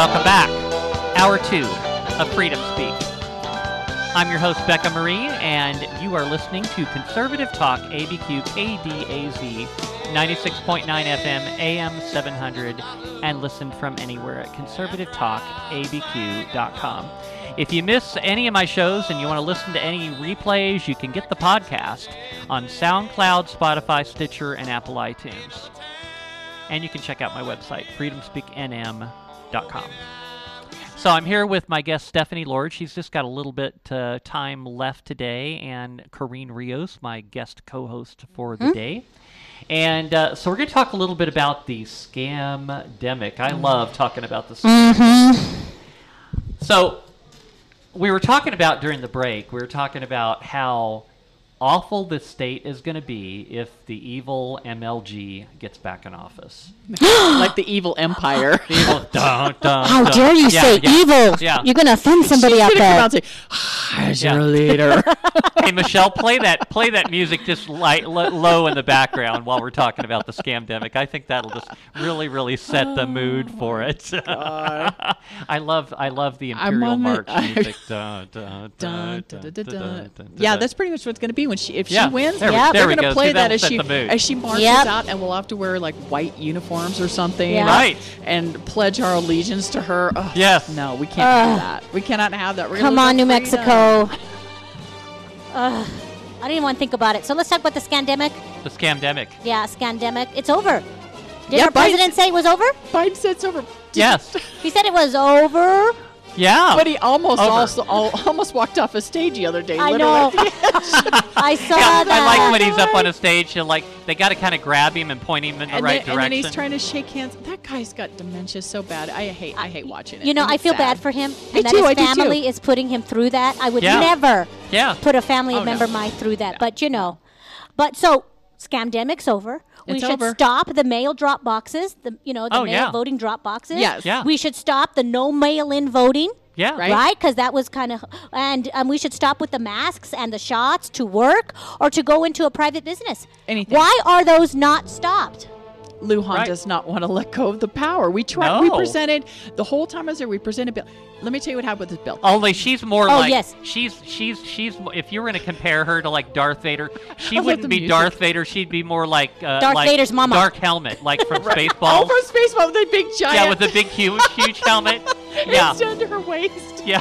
welcome back. Hour two of Freedom Speak. I'm your host, Becca Marie, and you are listening to Conservative Talk ABQ KDAZ 96.9 FM AM 700 and listen from anywhere at conservativetalkabq.com. If you miss any of my shows and you want to listen to any replays, you can get the podcast on SoundCloud, Spotify, Stitcher, and Apple iTunes. And you can check out my website, freedomspeaknm.com. So I'm here with my guest Stefani Lord. She's just got a little bit uh, time left today, and Corinne Rios, my guest co-host for the day. And uh, so we're going to talk a little bit about the scam-demic. I love talking about the scam. So we were talking about during the break. We were talking about how awful the state is going to be if the evil MLG gets back in office. like the evil empire. The evil, dun, dun, How dun. dare you Yeah, say yeah, evil? Yeah. You're gonna offend somebody She's out gonna come there. out and say, "Ah, "As your leader." hey Michelle, play that play that music just light, lo- low in the background while we're talking about the scamdemic. I think that'll just really, really set the mood for it. I love I love the I'm Imperial March music. Yeah, that's pretty much what it's going to be when she if Yeah, she wins. there we- Yep. there they're we going go. to play See, that as she as she marches Yep. out, and we'll have to wear like white uniforms or something, Yeah. Right. And pledge our allegiance to her. Ugh, Yes. No, we can't Ugh. have that. We cannot have that. We're Come lose our on, New freedom. Mexico. Ugh. I didn't even want to think about it. So let's talk about the scandemic. the scamdemic. Yeah, scandemic. It's over. Did Yeah, our president say it was over? Biden said it's over. Yes. He said it was over. Yeah. But he almost Over. also al- almost walked off a stage the other day. I know. I saw Yeah, that. I like when he's up on a stage and like they got to kind of grab him and point him in the and, right then, and then he's trying to shake hands. That guy's got dementia so bad. I hate. I hate watching it. You know, I feel sad. bad for him, Me and that too, I his do too. family is putting him through that. I would Yeah. never yeah. put a family Oh, member of mine through that. But you know, but so scamdemic's over. We It's should over. stop the mail drop boxes. The you know the Oh, mail yeah. voting drop boxes. Yes. Yeah. We should stop the no mail-in voting. Yeah. Right. Right, because that was kind of, and um, we should stop with the masks and the shots to work or to go into a private business. Anything. Why are those not stopped? Lujan Right. does not want to let go of the power. We tried. We presented the whole time I was there. We presented bill. Let me tell you what happened with this bill. Only she's more Oh, like yes. she's she's she's if you were going to compare her to like Darth Vader, she love wouldn't be music. Darth Vader. She'd be more like uh, Darth like Vader's mama. Dark helmet, like from Oh, Spaceballs. from Spaceball with a big giant. yeah, with the big huge huge helmet. Yeah, It's down to her waist. yeah.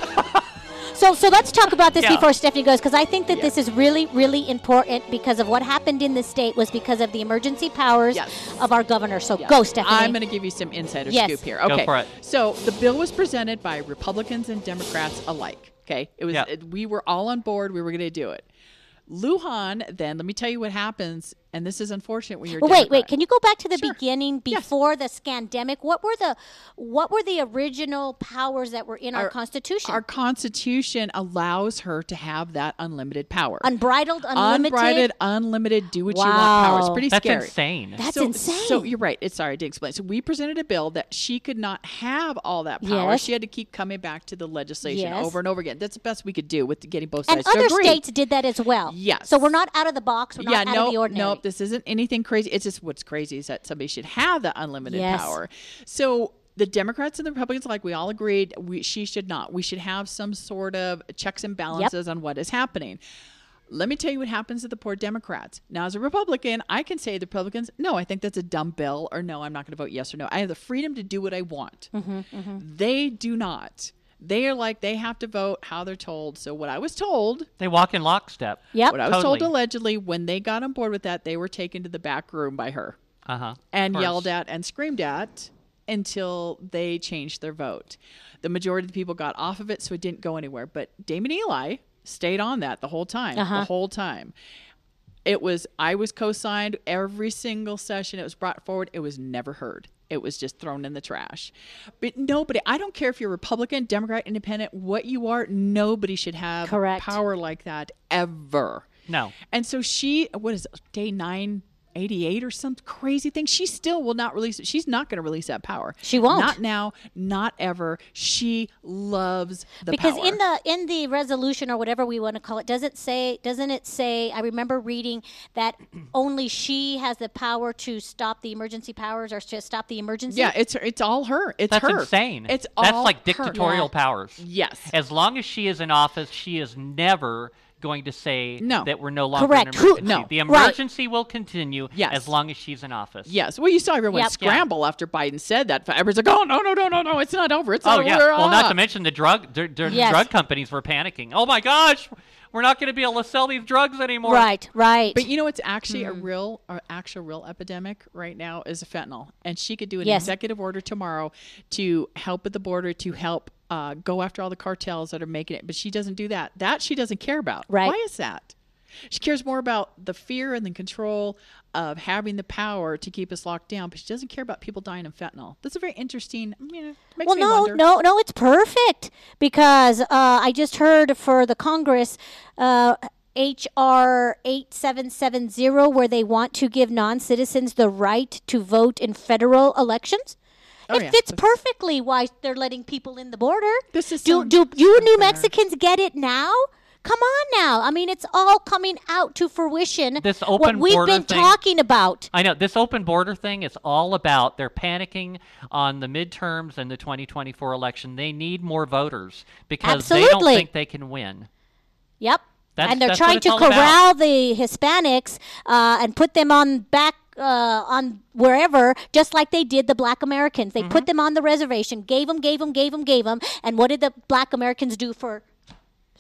So, so let's talk about this Yeah. before Stefani goes, because I think that Yeah. this is really, really important because of what happened in the state was because of the emergency powers Yes. of our governor. So, Yeah. go, Stefani. I'm going to give you some insider Yes. scoop here. Go Okay. for it. So the bill was presented by Republicans and Democrats alike. Okay. It was. Yeah. it- we were all on board. We were going to do it. Lujan, then let me tell you what happens, and this is unfortunate when you're. a Well, wait, wait. Can you go back to the Sure. beginning Yes. before the scandemic? What were the, what were the original powers that were in our, Our- Constitution? Our Constitution allows her to have that unlimited power. Unbridled, unlimited. Unbridled, unlimited, do what you want power. It's Wow. pretty That's scary. insane. That's so, insane. So you're right. It's sorry, I did explain. So we presented a bill that she could not have all that power. Yes. She had to keep coming back to the legislation Yes. over and over again. That's the best we could do with getting both and sides to other agree. states did that as well. Yes. So we're not out of the box. We're yeah, not out no, of the ordinary. no, this isn't anything crazy. It's just what's crazy is that somebody should have that unlimited Yes. power. So the Democrats and the Republicans, like we all agreed, we, she should not. We should have some sort of checks and balances on what is happening. Let me tell you what happens to the poor Democrats. Now, as a Republican, I can say the Republicans, no, I think that's a dumb bill, or no, I'm not going to vote yes or no. I have the freedom to do what I want. Mm-hmm, They do not. They are like, they have to vote how they're told. So, what I was told They walk in lockstep. Yep. what I was told allegedly when they got on board with that, they were taken to the back room by her Uh huh. and yelled at and screamed at until they changed their vote. The majority of the people got off of it, so it didn't go anywhere. But Daymon Ely stayed on that the whole time. Uh-huh. The whole time. It was I was co-signed every single session. It was brought forward. It was never heard. It was just thrown in the trash. But nobody, I don't care if you're Republican, Democrat, Independent, what you are, nobody should have Correct. power like that ever. No. And so she, what is it, day nine 88 or some crazy thing. She still will not release it. She's not going to release that power. She won't. Not now, not ever. She loves the because power. in the in the resolution or whatever we want to call it does it say doesn't it say i remember reading that only she has the power to stop the emergency powers or to stop the emergency yeah, it's it's all her. It's That's her. insane. It's That's all like dictatorial Yeah. powers. Yes. As long as she is in office, she is never going to say No. that we're no longer Correct. in Who- No. The Right. emergency will continue Yes. as long as she's in office. Yes. Well, you saw everyone Yep. scramble after Biden said that. Everyone's like, "Oh no, no, no, no, no! It's not over. It's Oh not yeah. over." Well, not Ah." to mention the drug the, the Yes. drug companies were panicking. Oh my gosh, we're not going to be able to sell these drugs anymore. right right But you know, it's actually Hmm. a real, a actual real epidemic right now is fentanyl, and she could do an Yes. executive order tomorrow to help at the border to help uh, go after all the cartels that are making it. But she doesn't do that. That she doesn't care about. Right. Why is that? She cares more about the fear and the control of having the power to keep us locked down, but she doesn't care about people dying of fentanyl. That's a very interesting. You know, well no wonder. no no it's perfect because uh, i just heard for the congress uh, HR 8770 where they want to give non-citizens the right to vote in federal elections Oh, it yeah. fits perfectly why they're letting people in the border. This is do some- do you New. Mexicans get it now? Come on now. I mean, it's all coming out to fruition. This what open we've border been thing- talking about. I know this open border thing is all about they're panicking on the midterms and the 2024 election. They need more voters because they don't think they can win. Yep. That's- and they're trying to all about. corral the Hispanics uh, and put them on back uh, on wherever, just like they did the Black Americans. They Mm-hmm. put them on the reservation, gave them, gave them, gave them, gave them, and what did the Black Americans do for?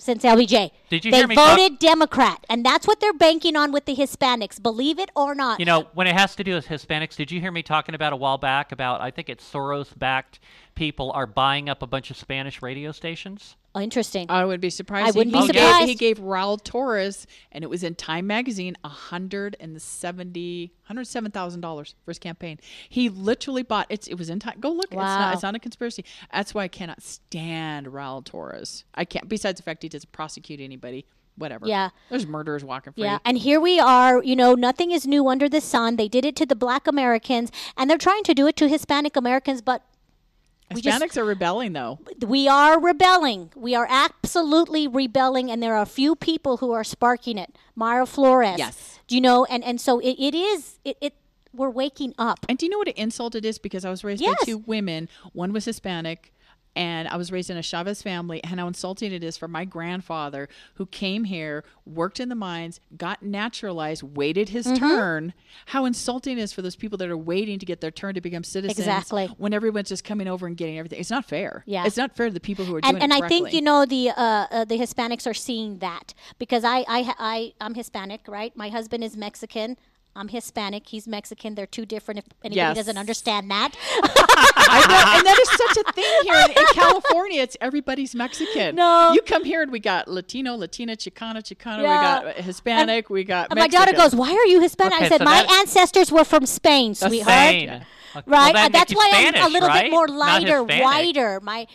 Since LBJ, Did you they hear me talk- voted Democrat, and that's what they're banking on with the Hispanics. Believe it or not. You know, when it has to do with Hispanics, did you hear me talking about a while back about I think it's Soros-backed people are buying up a bunch of Spanish radio stations? Interesting. I would be surprised. I wouldn't he, be he Gave, surprised. he gave Raul Torrez, and it was in Time Magazine, $170, $107,000 for his campaign. He literally bought it's. It was in Time. Go look. It's, Wow. not, it's not a conspiracy. That's why I cannot stand Raul Torrez. I can't. Besides the fact he doesn't prosecute anybody. Whatever. Yeah. There's murderers walking free. Yeah, and here we are. You know, nothing is new under the sun. They did it to the Black Americans, and they're trying to do it to Hispanic Americans, but we just- are rebelling though. we are rebelling. We are absolutely rebelling, and there are a few people who are sparking it. Mara Flores. Yes. Do you know? And and so it, it is. It, it we're waking up. And do you know what an insult it is? Because I was raised Yes. by two women. One was Hispanic, and I was raised in a Chavez family. And how insulting it is for my grandfather, who came here, worked in the mines, got naturalized, waited his Mm-hmm. turn. How insulting it is for those people that are waiting to get their turn to become citizens. Exactly. When everyone's just coming over and getting everything, it's not fair. Yeah. it's not fair to the people who are and doing and it I think you know the uh, uh, the Hispanics are seeing that because I I I I'm Hispanic, right? My husband is Mexican. I'm Hispanic. He's Mexican. They're two different. If anybody Yes. doesn't understand that, I know, and that is such a thing here in, in California. It's everybody's Mexican. No. you come here and we got Latino, Latina, Chicana, Chicana. Yeah. We got Hispanic. we got. And my daughter goes, "Why are you Hispanic?" I said, so "My ancestors were from Spain, sweetheart." Spain. Okay, well, Right. that Uh, that's why you I'm a little right? bit more lighter, whiter. My,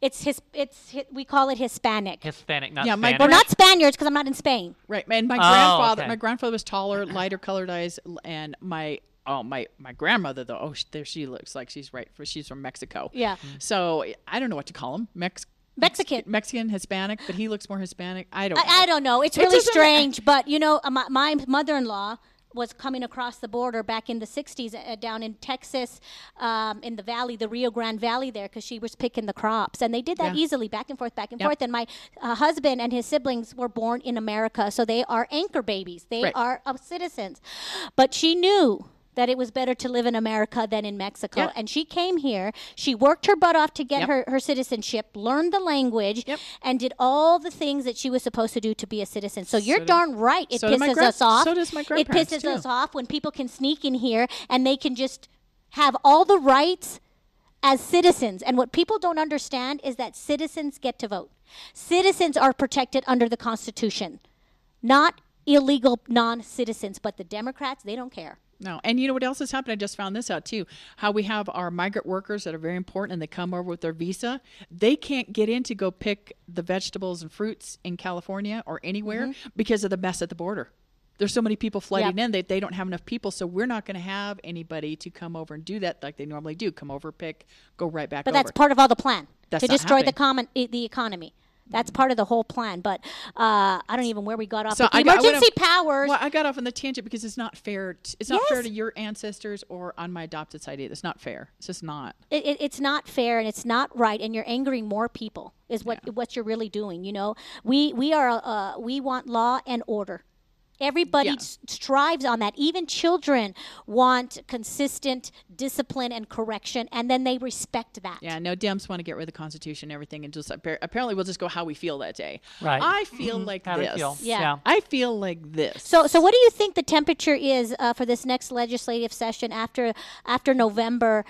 it's his. It's hi- we call it Hispanic. Hispanic, not Yeah, my Spanish. We're not Spaniards because I'm not in Spain. Right, and my Oh, grandfather, okay. my grandfather was taller, lighter colored eyes, and my oh my my grandmother though, oh sh- there she looks like she's right for she's from Mexico. Yeah. So I don't know what to call him, Mex Mexican. Mexican, Hispanic, but he looks more Hispanic. I don't. know. I, I don't know. It's It really doesn't- strange, but you know, uh, my, my mother-in-law was coming across the border back in the 60s uh, down in Texas um, in the valley, the Rio Grande Valley there, because she was picking the crops. And they did that Yeah. easily, back and forth, back and Yep. forth. And my uh, husband and his siblings were born in America, so they are anchor babies. They Right. are uh, citizens. But she knew that it was better to live in America than in Mexico. Yep. And she came here. She worked her butt off to get Yep. her, her citizenship, learned the language, Yep. and did all the things that she was supposed to do to be a citizen. So you're did- darn right. It so pisses grand- us off. so does my It pisses too. us off when people can sneak in here and they can just have all the rights as citizens. And what people don't understand is that citizens get to vote. Citizens are protected under the Constitution, not illegal non citizens. But the Democrats, they don't care. No, and you know what else has happened? I just found this out too. How we have our migrant workers that are very important, and they come over with their visa. They can't get in to go pick the vegetables and fruits in California or anywhere Mm-hmm. because of the mess at the border. there's so many people flooding in that they don't have enough people, so we're not going to have anybody to come over and do that like they normally do. Come over, pick, go right back But over. that's part of all the plan That's to destroy the common the economy. That's part of the whole plan. But uh, I don't even where we got off. So I I emergency off- powers. Well, I got off on the tangent because it's not fair. t- it's not fair to your ancestors or on my adopted side. either. It's not fair. It's just not. it, it, it's not fair and it's not right and you're angering more people is what what you're really doing you know we we are uh, we want law and order everybody Yeah. s- strives on that even children want consistent discipline and correction and then they respect that Yeah, no, Dems want to get rid of the Constitution and everything, and just appar- apparently we'll just go how we feel that day. Right. I feel like How do this. feel? Yeah. I feel like this. so so what do you think the temperature is uh, for this next legislative session after after november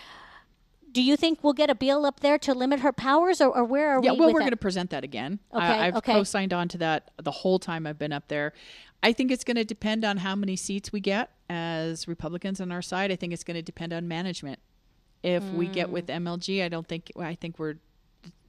do you think we'll get a bill up there to limit her powers or, or where are yeah, we well, with we're going to present that again. Okay, I, I've okay. co-signed on to that the whole time I've been up there. I think it's going to depend on how many seats we get as Republicans on our side. I think it's going to depend on management. If we get Mm. with MLG, I don't think I think we're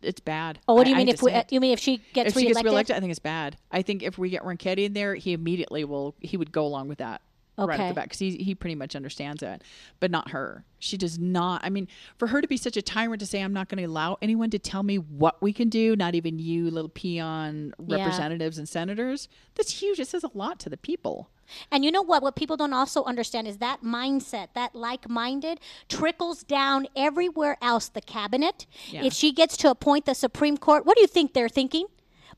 it's bad. oh what do you I- I mean hate if we, uh, you mean if she gets if she reelected gets reelected, I think it's bad. I think if we get Ronchetti in there, he immediately will. He would go along with that right Okay. off the back because he he pretty much understands it, but not her. She does not. I mean, for her to be such a tyrant to say, "I'm not going to allow anyone to tell me what we can do," not even you, little peon Yeah. representatives and senators. That's huge. It says a lot to the people. And you know what? What people don't also understand is that mindset, that like minded, trickles down everywhere else. The cabinet. Yeah. If she gets to appoint the Supreme Court, what do you think they're thinking?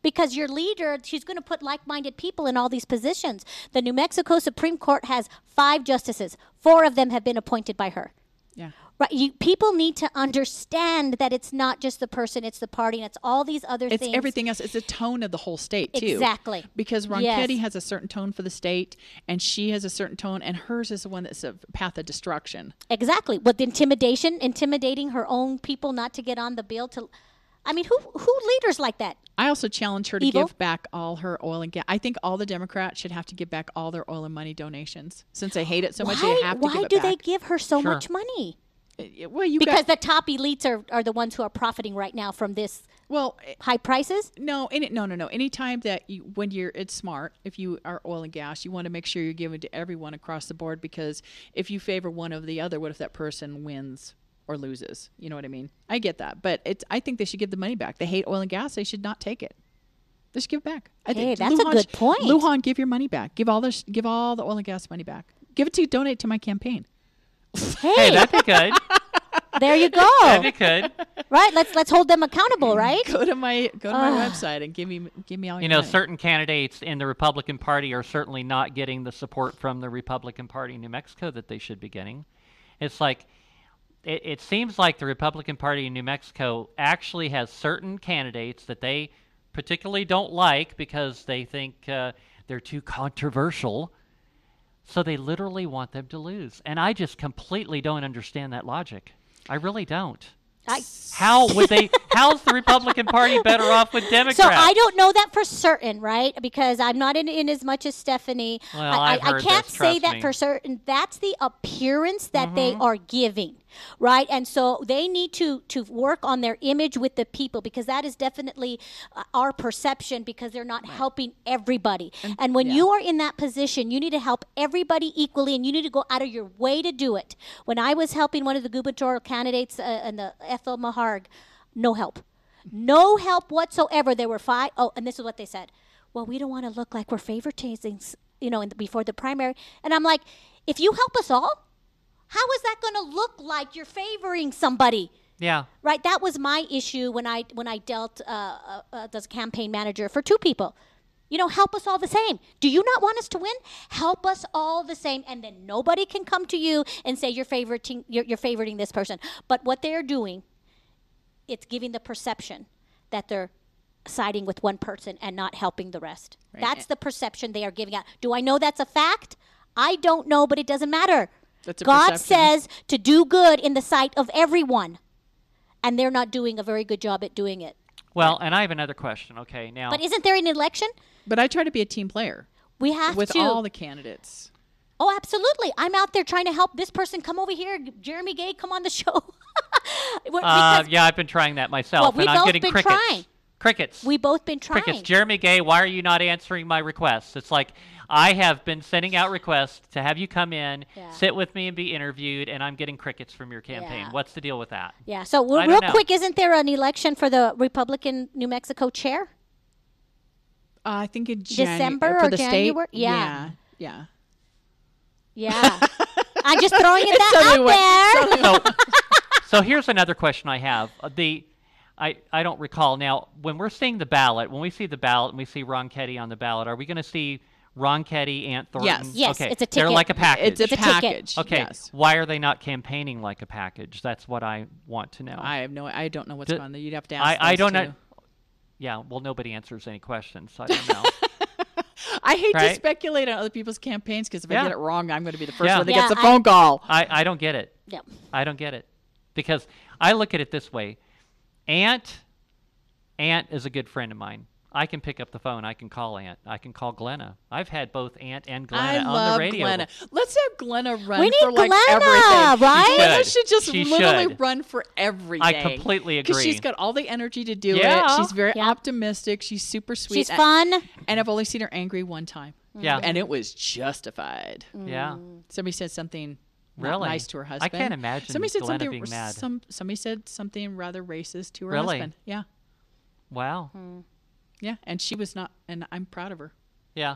Because your leader, she's going to put like minded people in all these positions. The New Mexico Supreme Court has five justices, four of them have been appointed by her. Yeah. Right, you, people need to understand that it's not just the person, it's the party, and it's all these other It's things. everything else. It's the tone of the whole state too. Exactly. Because Ronchetti Yes. has a certain tone for the state, and she has a certain tone, and hers is the one that's a path of destruction. Exactly. With intimidation, intimidating her own people not to get on the bill to I mean, who who leaders like that? I also challenge her to Evil? give back all her oil and gas. I think all the Democrats should have to give back all their oil and money donations. Since they hate it so much, why they have to why do back. they give her so Sure. much money? Uh, Well, you Because got, the top elites are, are the ones who are profiting right now from this well, eh, high prices? no, any, no, no, no. Anytime that you, when you're, it's smart. If you are oil and gas, you want to make sure you're giving to everyone across the board because if you favor one over the other, what if that person wins or loses? You know what I mean? I get that, but it's. I think they should give the money back. They hate oil and gas. They should not take it. They should give it back. I Hey, think that's a good point. Lujan, give your money back. Give all the sh- give all the oil and gas money back. Give it to donate to my campaign. Hey, Hey, that'd be good. there you go. That'd be good. right? Let's let's hold them accountable, mm. right? Go to my go to my website and give me give me all You your know, money. certain candidates in the Republican Party are certainly not getting the support from the Republican Party in New Mexico that they should be getting. It's like, it, it seems like the Republican Party in New Mexico actually has certain candidates that they particularly don't like because they think uh, they're too controversial. So they literally want them to lose. And I just completely don't understand that logic. I really don't. I, How would they? how's the Republican Party better off with Democrats? So I don't know that for certain, right? Because I'm not in, in as much as Stefani. Well, I, I, I can't this, say that me. Mm-hmm. for certain. That's the appearance that they are giving, right? And so they need to to work on their image with the people because that is definitely uh, our perception because they're not helping everybody. And, when yeah. you are in that position, you need to help everybody equally, and you need to go out of your way to do it. When I was helping one of the gubernatorial candidates, uh, and the Ethel Maharg, no help. No help whatsoever. There were five oh and this is what they said. Well, we don't want to look like we're favoritising, s- you know, in the, before the primary. And I'm like, if you help us all, how is that going to look like you're favoring somebody? Yeah. Right. That was my issue when I when I dealt uh, uh, uh, as campaign manager for two people. You know, help us all the same. Do you not want us to win? Help us all the same, and then nobody can come to you and say you're favoriting you're, you're favoriting this person. But what they're doing, it's giving the perception that they're siding with one person and not helping the rest. That's the perception they are giving out. Do I know that's a fact? I don't know, but it doesn't matter. That's a God perception. says to do good in the sight of everyone, and they're not doing a very good job at doing it. Well, and I have another question. Okay, now But isn't there an election? But I try to be a team player We have with to. all the candidates. oh, absolutely. I'm out there trying to help this person come over here. Jeremy Gay, come on the show. Uh, yeah, I've been trying that myself, well, we've and I'm getting been crickets. trying. Crickets. We've both been trying. Crickets. Jeremy Gay, why are you not answering my requests? It's like I have been sending out requests to have you come in, Yeah. sit with me, and be interviewed, and I'm getting crickets from your campaign. Yeah. What's the deal with that? Yeah. So w- I real know. quick, isn't there an election for the Republican New Mexico chair? Uh, I think in Janu- December for or the January? state. Yeah. yeah, Yeah. I'm just throwing it It that suddenly out there. So, so here's another question I have. The I, I don't recall now when we're seeing the ballot. When we see the ballot and we see Ronchetti on the ballot, are we going to see Ronchetti, Ant Thornton? Yes. Yes, okay. it's a They're ticket. like a package. It's a It's a ticket. package. okay. Yes. Why are they not campaigning like a package? That's what I want to know. I have no. I don't know what's Do- going on there. You'd have to ask. I, I those don't two. know. Yeah, well, nobody answers any questions, so I don't know. I hate to Right? speculate on other people's campaigns because if Yeah. I get it wrong, I'm going to be the first Yeah. one that Yeah, gets a I- phone call. I, I don't get it. Yep. I don't get it because I look at it this way: Ant, Ant is a good friend of mine. I can pick up the phone. I can call Ant. I can call Glenna. I've had both Ant and Glenna I on love the radio. Glenna. Let's have Glenna run for everything. We need for like Glenna, everything. right? Glenna She should just She literally should. run for everything. I completely agree. Because she's got all the energy to do Yeah. it. She's very Yeah. optimistic. She's super sweet. She's A- fun. And I've only seen her angry one time. Yeah. And it was justified. Yeah. Somebody said something not Really? nice to her husband. I can't imagine Somebody said Glenna something being mad. Some somebody said something rather racist to her Really? husband. Yeah. Wow. Hmm. Yeah, and she was not and I'm proud of her. Yeah.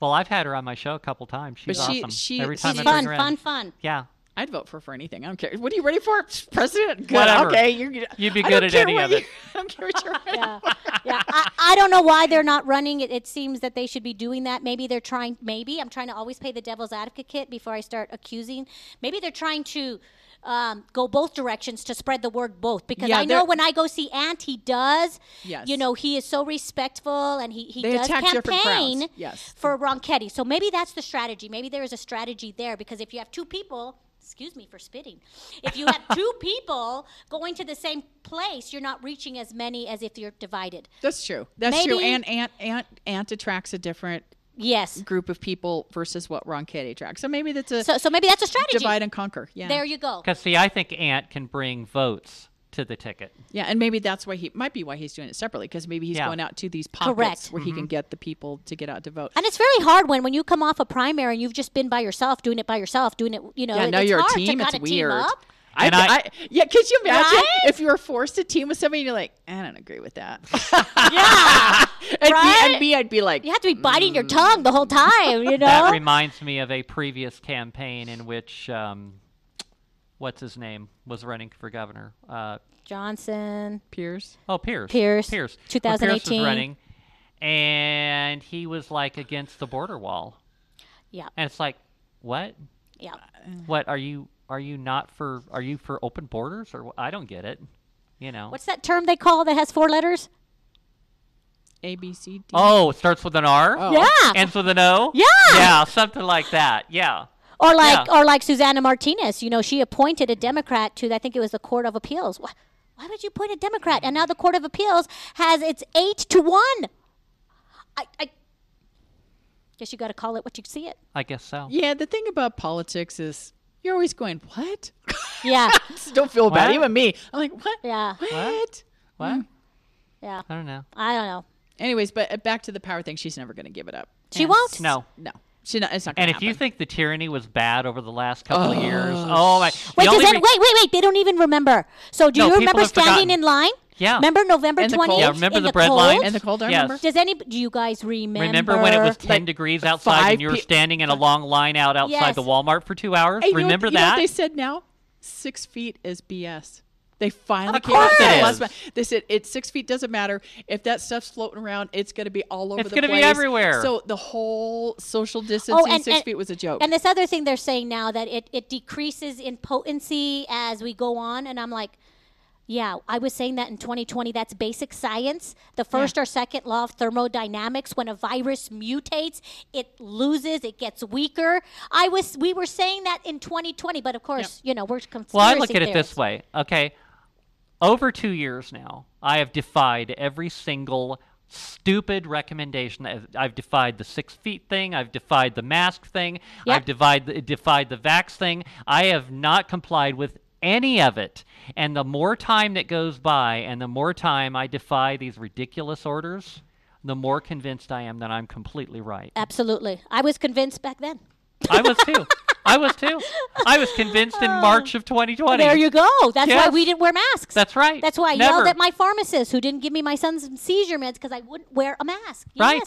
Well, I've had her on my show a couple times. She's But she- awesome. she- Every time She's I bring fun, her in. fun, fun. Yeah. I'd vote for her for anything. I don't care. What are you ready for? President? Good. Whatever. Okay. You're, You'd be good at any what of you- it. Don't care what you're running Yeah, yeah. I, I don't know why they're not running. It, it seems that they should be doing that. Maybe they're trying. Maybe I'm trying to always play the devil's advocate before I start accusing. Maybe they're trying to um, go both directions to spread the word both. Because Yeah, I know when I go see Ant, he does. Yes. You know, he is so respectful and he he They does campaign. Yes. for Ronchetti. So maybe that's the strategy. Maybe there is a strategy there because if you have two people. Excuse me for spitting. If you have two people going to the same place, you're not reaching as many as if you're divided. That's true. That's true. And Ant Ant Ant attracts a different Yes. group of people versus what Ronchetti attracts. So maybe that's a So, so maybe that's a strategy. divide and conquer. Yeah. There you go. Because see, I think Ant can bring votes to the ticket. Yeah, and maybe that's why he might be why he's doing it separately because maybe he's Yeah. going out to these pockets Correct. where Mm-hmm. he can get the people to get out to vote. And it's very hard when when you come off a primary and you've just been by yourself, doing it by yourself, doing it. You know, yeah, it- now it's you're a team. To It's kinda weird. Team up. I, And I- I, yeah, could you imagine Right? if you were forced to team with somebody and you're like, I don't agree with that. Yeah, and, me, Right? and me, I'd be like, you have to be biting your tongue the whole time. You know. That reminds me of a previous campaign in which, um, what's his name, was running for governor. Uh, Johnson. Pearce. oh, Pearce. Pearce, Pearce. When Pearce 2018. was running, and he was like against the border wall, Yeah, and it's like, what? yeah. What are you? Are you not for? Are you for open borders? Or wh- I don't get it. You know. What's that term they call that has four letters? A B C D. Oh, it starts with an R. Oh. Yeah. Ends with an O. Yeah. Yeah, something like that. Yeah. Or like, Yeah. or like Susana Martinez. You know, she appointed a Democrat to, I think it was the Court of Appeals. Why, why would you appoint a Democrat? And now the Court of Appeals has it's eight to one. I, I guess you got to call it what you see it. I guess so. Yeah, the thing about politics is you're always going, what? Yeah, don't feel bad. Even me. I'm like, what? yeah, What? What? yeah. I don't know. I don't know. Anyways, but uh, back to the power thing. She's never going to give it up. She And won't? No. No. She not, it's not And to if you think the tyranny was bad over the last couple of years, oh my! Wait, does that, re- wait, wait, wait. They don't even remember. So do No, you remember standing forgotten. in line? Yeah. Remember November In the 28th? cold? Yeah, remember in the the bread cold? lines? In the cold, I Yes. remember. Does any? Do you guys remember? Remember when it was 10 Like, degrees outside and you were pe- standing in a uh, long line out outside Yes. the Walmart for two hours? Hey, you know what- remember you know what that? they said now? Six feet is BS. They finally Of came out with course it last is. month. They said it's six feet doesn't matter if that stuff's floating around. It's going to be all over the place. It's gonna be everywhere. So the whole social oh, distancing, Oh, and, six and- feet was a joke. And this other thing they're saying now that it, it decreases in potency as we go on, and I'm like, yeah, I was saying that in 2020. That's basic science. The first or second law of thermodynamics. When a virus mutates, it loses, it gets weaker. I was, we were saying that in 2020, but of course, you know, we're conspiracy well, I look at it this way. Okay. Over two years now, I have defied every single stupid recommendation. I've, I've defied the six feet thing. I've defied the mask thing. Yep. I've defied the, defied the vax thing. I have not complied with any of it. And the more time that goes by and the more time I defy these ridiculous orders, the more convinced I am that I'm completely right. Absolutely. I was convinced back then. I was too. I was too. I was convinced in ah. March of 2020. There you go. That's why we didn't wear masks. That's right. That's why I Never. yelled at my pharmacist who didn't give me my son's seizure meds because I wouldn't wear a mask. Right.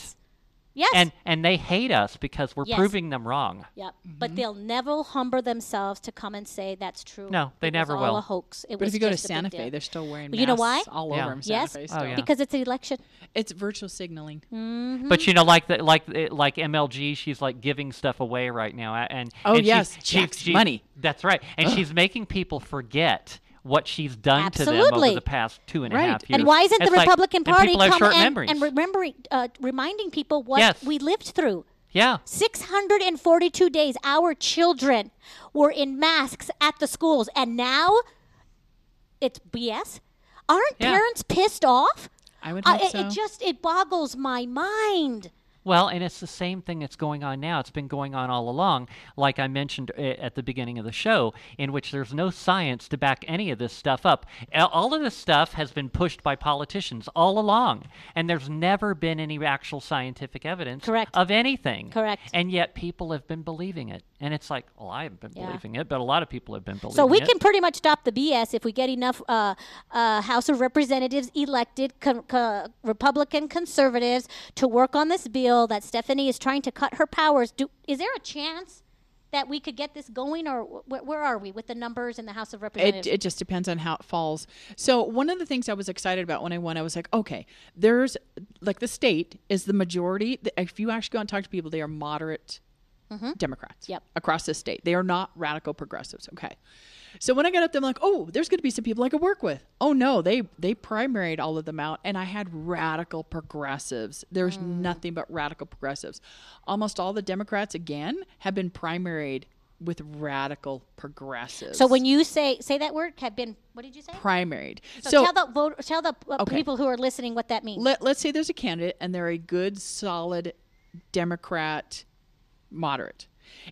Yes. Yes. And and they hate us because we're Yes. proving them wrong. Yep. But they'll never humble themselves to come and say that's true. No, they It never was all will. a hoax. It But was if you go to just a Santa deal. Fe, they're still wearing masks you know why? all Yeah. over them. Yes. Santa Fe Oh, yeah. Because it's an election. It's virtual signaling. Mm-hmm. But you know, like the, like like MLG, she's like giving stuff away right now, and Oh, and yes, she's- checks, she's- money. That's right, and she's making people forget what she's done to them over Absolutely. the past two and a half Right. years. And why isn't the It's like- Republican and Party have come and, and remembering, uh, reminding people what Yes. we lived through? yeah, 642 days our children were in masks at the schools and now it's BS. Aren't Yeah. parents pissed off? I would Uh, it, so. it just it boggles my mind. Well, and it's the same thing that's going on now. It's been going on all along, like I mentioned uh, at the beginning of the show, in which there's no science to back any of this stuff up. All of this stuff has been pushed by politicians all along, and there's never been any actual scientific evidence Correct. of anything. Correct. And yet people have been believing it. And it's like, well, I haven't been Yeah. believing it, but a lot of people have been believing it. So we it. can pretty much stop the BS if we get enough uh, uh, House of Representatives elected, co- Republican conservatives, to work on this bill that Stefani is trying to cut her powers. Do is there a chance that we could get this going, or wh- where are we with the numbers in the House of Representatives? It, it just depends on how it falls. So one of the things I was excited about when I won, I was like, okay, there's like the state is the majority. If you actually go and talk to people, they are moderate Democrats Mm-hmm. Yep. across the state. They are not radical progressives. Okay. So when I got up there, I'm like, oh, there's going to be some people I could work with. Oh no, they they primaried all of them out, and I had radical progressives. There's Mm. nothing but radical progressives. Almost all the Democrats again have been primaried with radical progressives. so when you say say that word, have been what did you say? primaried, So, tell the vote, tell the uh, Okay. people who are listening what that means. let, let's say there's a candidate and they're a good, solid Democrat moderate.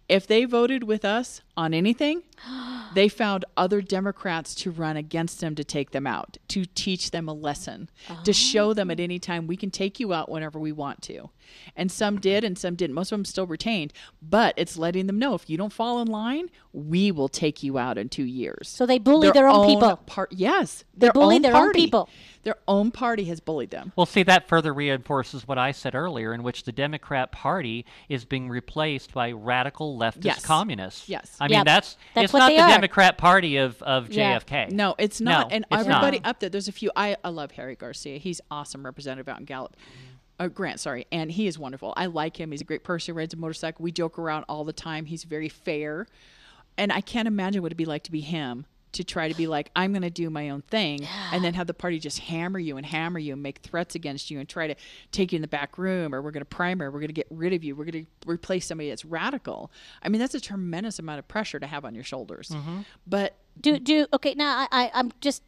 If they voted with us on anything, they found other Democrats to run against them to take them out, to teach them a lesson, to show them at oh. any time we can take you out whenever we want to. And some did and some didn't. Most of them still retained, but it's letting them know if you don't fall in line, we will take you out in two years. So they bully their own people. Par- yes, their bully own their own party. people. Their own party has bullied them. Well, see, that further reinforces what I said earlier, in which the Democrat Party is being replaced by radical leftist Yes. communists. Yes. I mean, Yep. that's, That's it's not the are. Democrat Party of, of Yeah. JFK. No, it's not. No, and it's everybody not. up there, there's a few. I, I love Harry Garcia. He's awesome representative out in Gallup. Uh, Grant, sorry. And he is wonderful. I like him. He's a great person. He rides a motorcycle. We joke around all the time. He's very fair. And I can't imagine what it'd be like to be him to try to be like, I'm going to do my own thing, and then have the party just hammer you and hammer you and make threats against you and try to take you in the back room, or we're going to primer, we're going to get rid of you, we're going to replace somebody that's radical. I mean, that's a tremendous amount of pressure to have on your shoulders. Mm-hmm. But Do do okay now? I, I I'm just.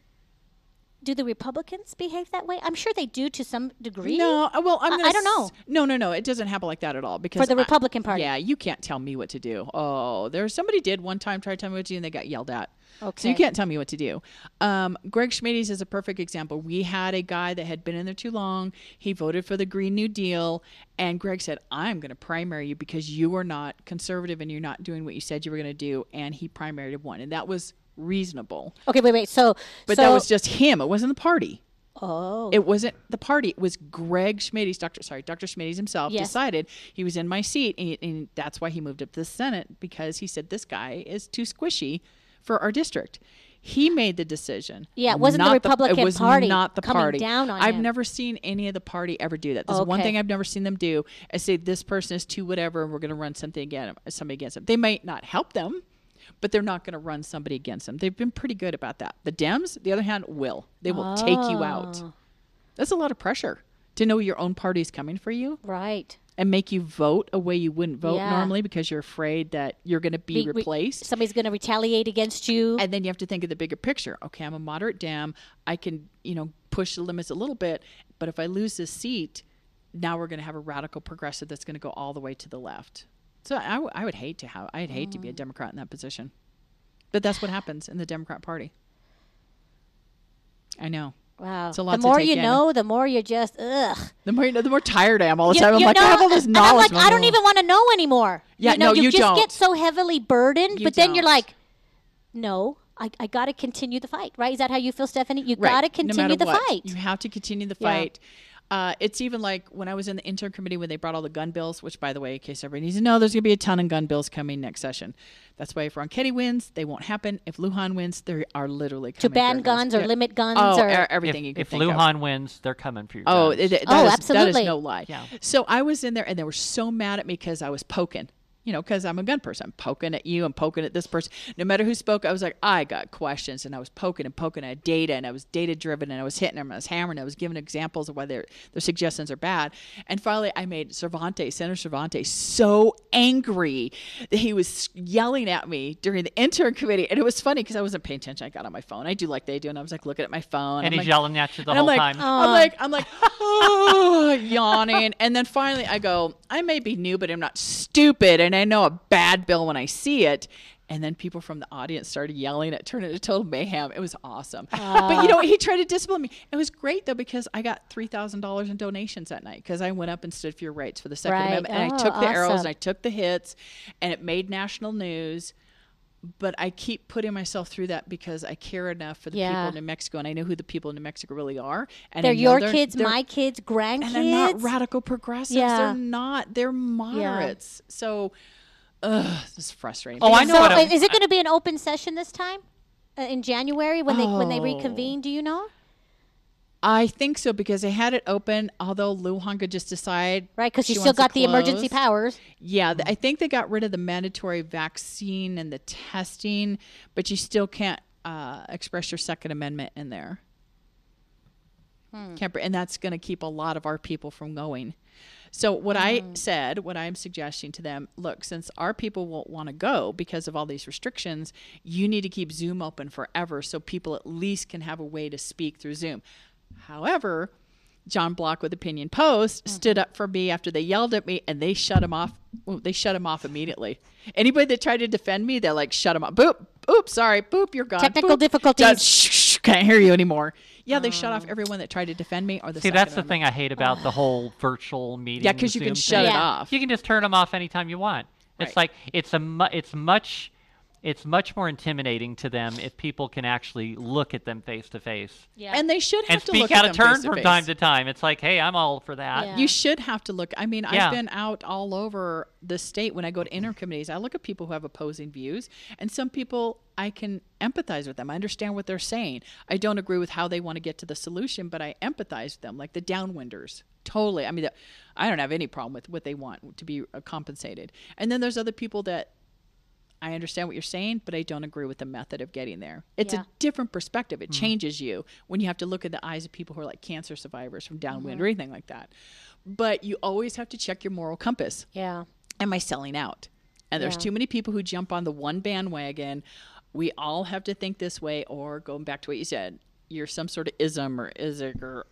Do the Republicans behave that way? I'm sure they do to some degree. No, uh, well, I'm I- I don't know. s- No, no, no. It doesn't happen like that at all. Because for the I- Republican Party. yeah, you can't tell me what to do. Oh, there's somebody did one time try to tell me what to do, and they got yelled at. So you can't tell me what to do. Um, Greg Schmedes is a perfect example. We had a guy that had been in there too long. He voted for the Green New Deal, and Greg said, "I'm going to primary you because you are not conservative and you're not doing what you said you were going to do." And he primaried won, and that was reasonable. Okay, wait, wait. So, But so, that was just him. It wasn't the party. oh, It wasn't the party. It was Greg Schmedes, Dr. Sorry, Dr. Schmedes himself Yes. decided he was in my seat, and, and that's why he moved up to the Senate because he said this guy is too squishy for our district. He made the decision. Yeah, it wasn't the Republican it was Party not the coming party. down on I've him. never seen any of the party ever do that. This is one Okay. thing I've never seen them do. I say this person is too whatever, and we're going to run something against somebody against them. They might not help them, but they're not going to run somebody against them. They've been pretty good about that. The Dems, the other hand, will. They will take you out. Oh. That's a lot of pressure to know your own party is coming for you right. And make you vote a way you wouldn't vote Yeah. normally because you're afraid that you're going to be, Be- re- replaced. somebody's going to retaliate against you. and then you have to think of the bigger picture. Okay, I'm a moderate Dem. I can, you know, push the limits a little bit, but if I lose this seat, now we're going to have a radical progressive that's going to go all the way to the left. So I, w- I would hate to have. I'd hate to be a Mm. Democrat in that position. But that's what happens in the Democrat Party. I know. Wow. It's a lot the more you in. know, the more you're just ugh. The more you know, the more tired I am all the You- time. I'm like, I have all this and I'm like, I don't even want to know anymore. Yeah, you know, no, you, you just don't. get so heavily burdened, You but then you're like, no, I, I got to continue the fight, right? Is that how you feel, Stefani? You Right. got to continue matter the what. fight. You have to continue the Yeah. Fight. Uh, it's even like when I was in the interim committee when they brought all the gun bills, which, by the way, in case everybody needs to know, there's going to be a ton of gun bills coming next session. That's why if Ron Ronchetti wins, they won't happen. If Lujan wins, they are literally to coming for ban your guns or Yeah. limit guns Oh, or e- If, everything you can if think of. Wins, they're coming for your Oh, guns. it, it- Oh, that is- that absolutely. is no lie. Yeah. So I was in there, and they were so mad at me because I was poking. You know, because I'm a gun person. I'm poking at you. I'm poking at this person. No matter who spoke, I was like, I got questions, and I was poking and poking at data, and I was data driven, and I was hitting them, and I was hammering, I was giving examples of why their their suggestions are bad. And finally, I made Cervantes, Senator Cervantes, so angry that he was yelling at me during the interim committee, and it was funny because I wasn't paying attention. I got on my phone. I do like they do, and I was like looking at my phone. and I'm he's like, yelling at you the and whole I'm time. like, I'm like, I'm like, oh, yawning. And then finally I go, I may be new, but I'm not stupid. And I know a bad bill when I see it. And then people from the audience started yelling. It turned into total mayhem. It was awesome. But you know, what? he tried to discipline me. It was great though because I got three thousand dollars in donations that night because I went up and stood for your rights for the Second Right. Amendment, and I Oh, took the oh, arrows and I took the hits, and it made national news but I keep putting myself through that because I care enough for the people in New Mexico, and I know who the people in New Mexico really are. And they're your they're- kids, they're- my kids, grandkids. and they're not radical progressives. Yeah. They're not. They're moderates. So, ugh, this is frustrating. Oh, I know so what is it going to be an open session this time uh, in January when they when they Oh. reconvene? Do you know? I think so because they had it open. Although Lujan could just decide, Right, because you she still got the emergency powers. Yeah, I think they got rid of the mandatory vaccine and the testing, but you still can't uh, express your Second Amendment in there. Can't, and that's going to keep a lot of our people from going. So what I said, what I'm suggesting to them, look, since our people won't want to go because of all these restrictions, you need to keep Zoom open forever so people at least can have a way to speak through Zoom. However, John Block with Piñon Post mm-hmm. stood up for me after they yelled at me and they shut him off. Well, they shut him off immediately. Anybody that tried to defend me, they're like, shut him off. Boop, oops, sorry, boop, you're gone. Technical Boop. difficulties. Done. Shh, shh, can't hear you anymore. Yeah, they shut off oh. everyone that tried to defend me or the See, that's the thing I hate about the whole virtual meeting. Yeah, because you can shut thing. it Yeah. off. You can just turn them off anytime you want. It's Right. like it's a mu- it's much it's much more intimidating to them if people can actually look at them face to face Yeah. And they should have and to speak look out at of turn face to from time to time. It's like, hey, I'm all for that. Yeah. You should have to look. I mean, Yeah. I've been out all over the state when I go to intercommittees. I look at people who have opposing views, and some people I can empathize with them. I understand what they're saying. I don't agree with how they want to get to the solution, but I empathize with them, like the downwinders. Totally. I mean, the, I don't have any problem with what they want to be uh, compensated. And then there's other people that I understand what you're saying, but I don't agree with the method of getting there. It's Yeah. a different perspective. It mm-hmm. changes you when you have to look at the eyes of people who are like cancer survivors from downwind mm-hmm. or anything like that. But you always have to check your moral compass. yeah. Am I selling out? And there's Yeah. too many people who jump on the one bandwagon. We all have to think this way, or going back to what you said, you're some sort of ism or isig or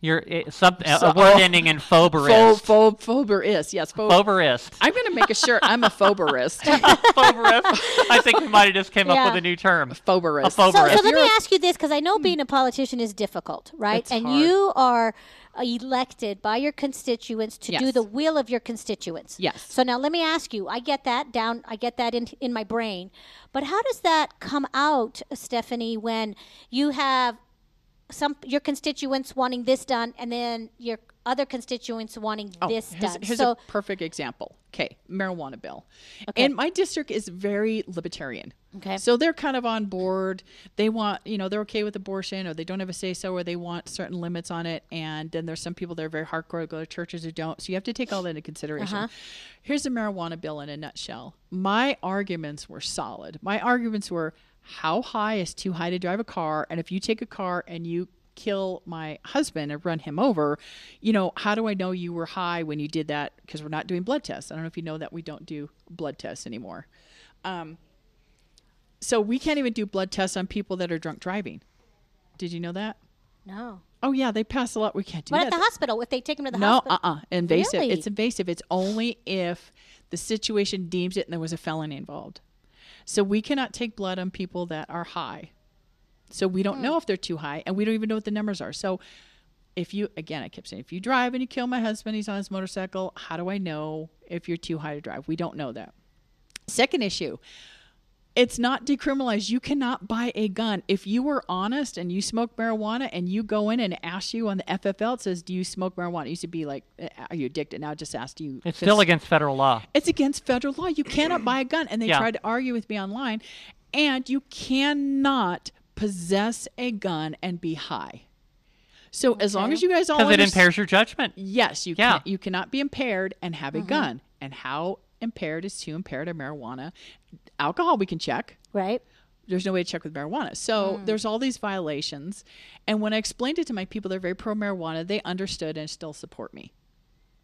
You're it, some, a- So- a word oh. ending in pho, phoberist. pho, phoberist. Yes, pho- Phoberist. I'm going to make a shirt. I'm a phoberist. Phoberist. I think we might have just came up with a new term. phoberist. A So, phoberist. so If let me you're a- ask you this because I know being a politician is difficult, right? It's and hard. you are uh, elected by your constituents to do the will of your constituents. Yes. So now let me ask you. I get that down. I get that in in my brain, but how does that come out, Stefani, when you have some your constituents wanting this done and then your other constituents wanting this Oh, here's, done? here's so a perfect example. Okay, marijuana bill. Okay. And my district is very libertarian. Okay. So they're kind of on board. They want, you know, they're okay with abortion or they don't have a say so or they want certain limits on it. And then there's some people that are very hardcore, go to churches who don't. So you have to take all that into consideration. Uh-huh. Here's the marijuana bill in a nutshell. My arguments were solid. My arguments were how high is too high to drive a car? And if you take a car and you kill my husband and run him over, you know, how do I know you were high when you did that? Because we're not doing blood tests. I don't know if you know that we don't do blood tests anymore. Um, so we can't even do blood tests on people that are drunk driving. Did you know that? no. Oh yeah, they pass a lot. We can't do But that. But at the hospital, if they take them to the no, hospital, uh, uh invasive. Really? It's invasive. It's only if the situation deems it and there was a felony involved. So we cannot take blood on people that are high. So we don't hmm. know if they're too high, and we don't even know what the numbers are. So if you, again, I kept saying, if you drive and you kill my husband, he's on his motorcycle, how do I know if you're too high to drive? We don't know that. Second issue, it's not decriminalized. You cannot buy a gun. If you were honest and you smoke marijuana and you go in and ask you on the FFL, it says, Do you smoke marijuana? It used to be like, "Uh, Are you addicted? Now it just asked you. It's still against federal law. It's against federal law. You cannot buy a gun. And they Yeah. tried to argue with me online. And you cannot possess a gun and be high. So as long as you guys all Because it impairs your judgment. Yes, you Yeah. can you cannot be impaired and have a gun. And how impaired is too impaired of marijuana? Alcohol we can check. Right. There's no way to check with marijuana. So there's all these violations. And when I explained it to my people, they're very pro marijuana, they understood and still support me.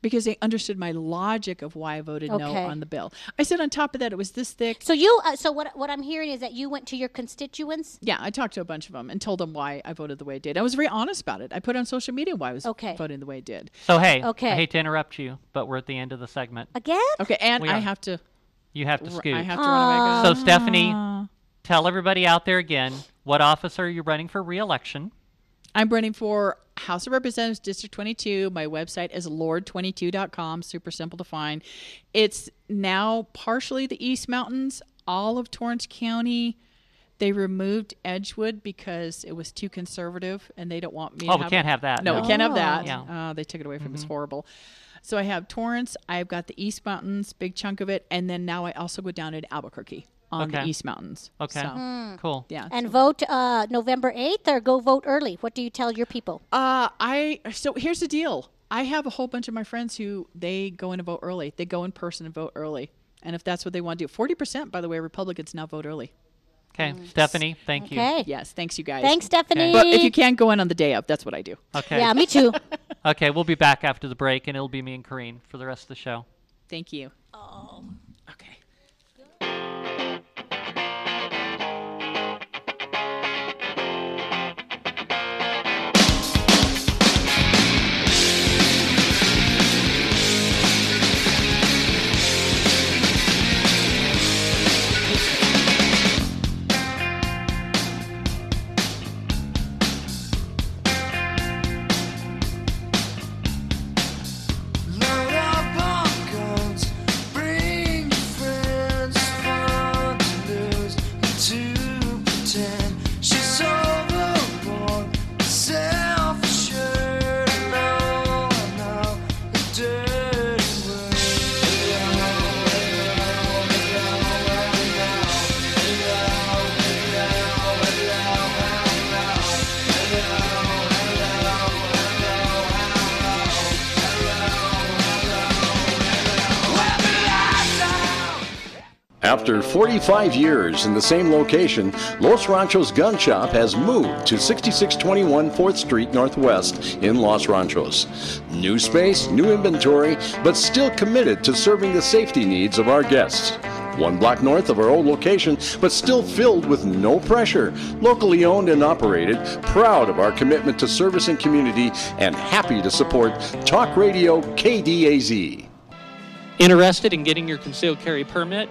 Because they understood my logic of why I voted no on the bill. I said on top of that it was this thick. So you, uh, so what? What I'm hearing is that you went to your constituents. Yeah, I talked to a bunch of them and told them why I voted the way I did. I was very honest about it. I put on social media why I was Okay. voting the way I did. So hey, Okay. I hate to interrupt you, but we're at the end of the segment. Again? Okay, and I have to You have to scoot. I have to run away. so Stefani, tell everybody out there again what office are you running for reelection? I'm running for House of Representatives District 22. My website is lord22.com. Super simple to find. It's now partially the East Mountains, all of Torrance County. They removed Edgewood because it was too conservative, and they don't want me. Oh, we have can't have that, No, no. we can't have that. Yeah. Mm-hmm. Uh, they took it away from us. Horrible. So I have Torrance. I've got the East Mountains, big chunk of it, and then now I also go down to Albuquerque on the East Mountains. Okay. So, Cool. yeah. And vote uh, November 8th or go vote early. What do you tell your people? Uh, I so here's the deal. I have a whole bunch of my friends who they go in and vote early. They go in person and vote early. And if that's what they want to do, forty percent, by the way, Republicans now vote early. Okay, mm. Stefani, thank you. Okay. Yes, thanks you guys. Thanks, Stefani. But if you can't go in on the day of, that's what I do. Okay. Yeah, me too. Okay, we'll be back after the break, and it'll be me and Corinne for the rest of the show. Thank you. Oh. 45 years in the same location, Los Ranchos Gun Shop has moved to 6621 4th Street Northwest in Los Ranchos. New space, new inventory, but still committed to serving the safety needs of our guests. One block north of our old location, but still filled with no pressure. Locally owned and operated, proud of our commitment to service and community, and happy to support Talk Radio KDAZ. Interested in getting your concealed carry permit?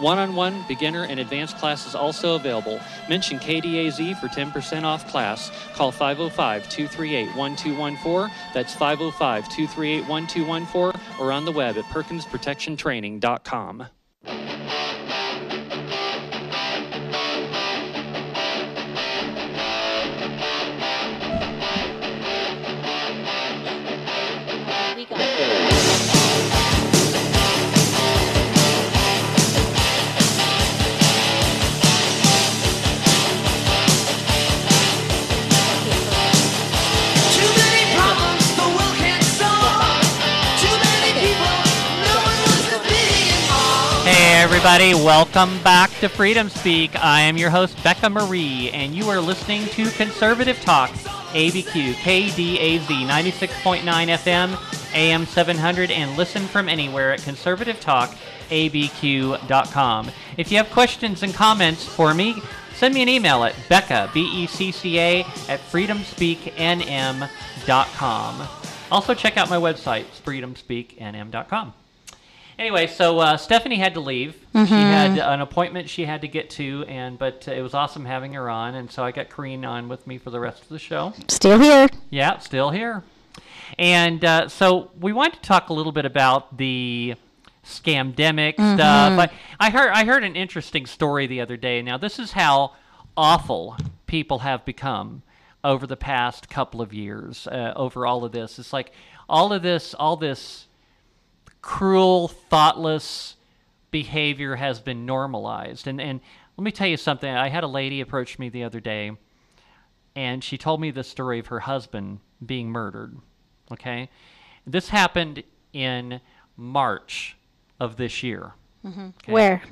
One on one, beginner, and advanced classes also available. Mention KDAZ for 10% off class. Call 505 238 1214. That's 505 238 1214 or on the web at perkinsprotectiontraining.com. everybody, welcome back to Freedom Speak. I am your host, Becca Marie, and you are listening to Conservative Talk, ABQ, KDAZ 96.9 FM, AM 700, and listen from anywhere at conservativetalk.com. abq.com. If you have questions and comments for me, send me an email at Becca, B E C C A, at freedomspeaknm.com. Also, check out my website, freedomspeaknm.com. Anyway, so uh, Stefani had to leave. She had an appointment she had to get to, and but uh, it was awesome having her on, and so I got Corinne on with me for the rest of the show. Still here. Yeah, still here. And uh, so we wanted to talk a little bit about the scamdemic stuff. I, I heard I heard an interesting story the other day. Now this is how awful people have become over the past couple of years. Uh, over all of this, it's like all of this, all this cruel, thoughtless behavior has been normalized. And and let me tell you something. I had a lady approach me the other day, and she told me the story of her husband being murdered. Okay, this happened in March of this year. Okay? Where?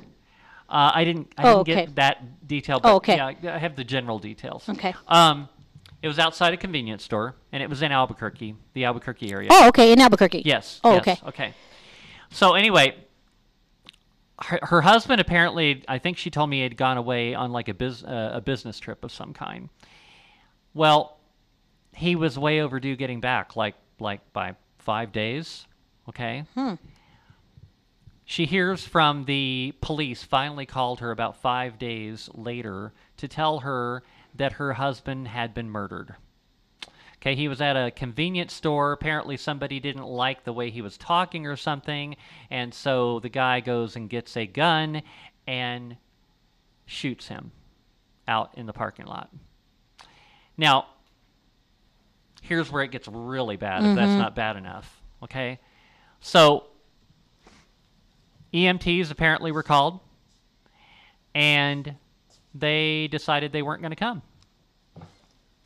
Uh, I didn't. I Oh, didn't get that detail. But Oh, okay. Yeah, I have the general details. Okay. Um, it was outside a convenience store, and it was in Albuquerque, the Albuquerque area. Oh, okay, in Albuquerque. Yes. Oh, yes, okay. Okay. So anyway, her, her husband apparently, I think she told me, had gone away on like a bus- uh, a business trip of some kind. Well, he was way overdue getting back, like like by five days. Okay. Hmm. She hears from the police. Finally, called her about five days later to tell her that her husband had been murdered. Okay, he was at a convenience store. Apparently, somebody didn't like the way he was talking or something, and so the guy goes and gets a gun and shoots him out in the parking lot. Now, here's where it gets really bad if that's mm-hmm. not bad enough. Okay, so EMTs apparently were called, and they decided they weren't going to come.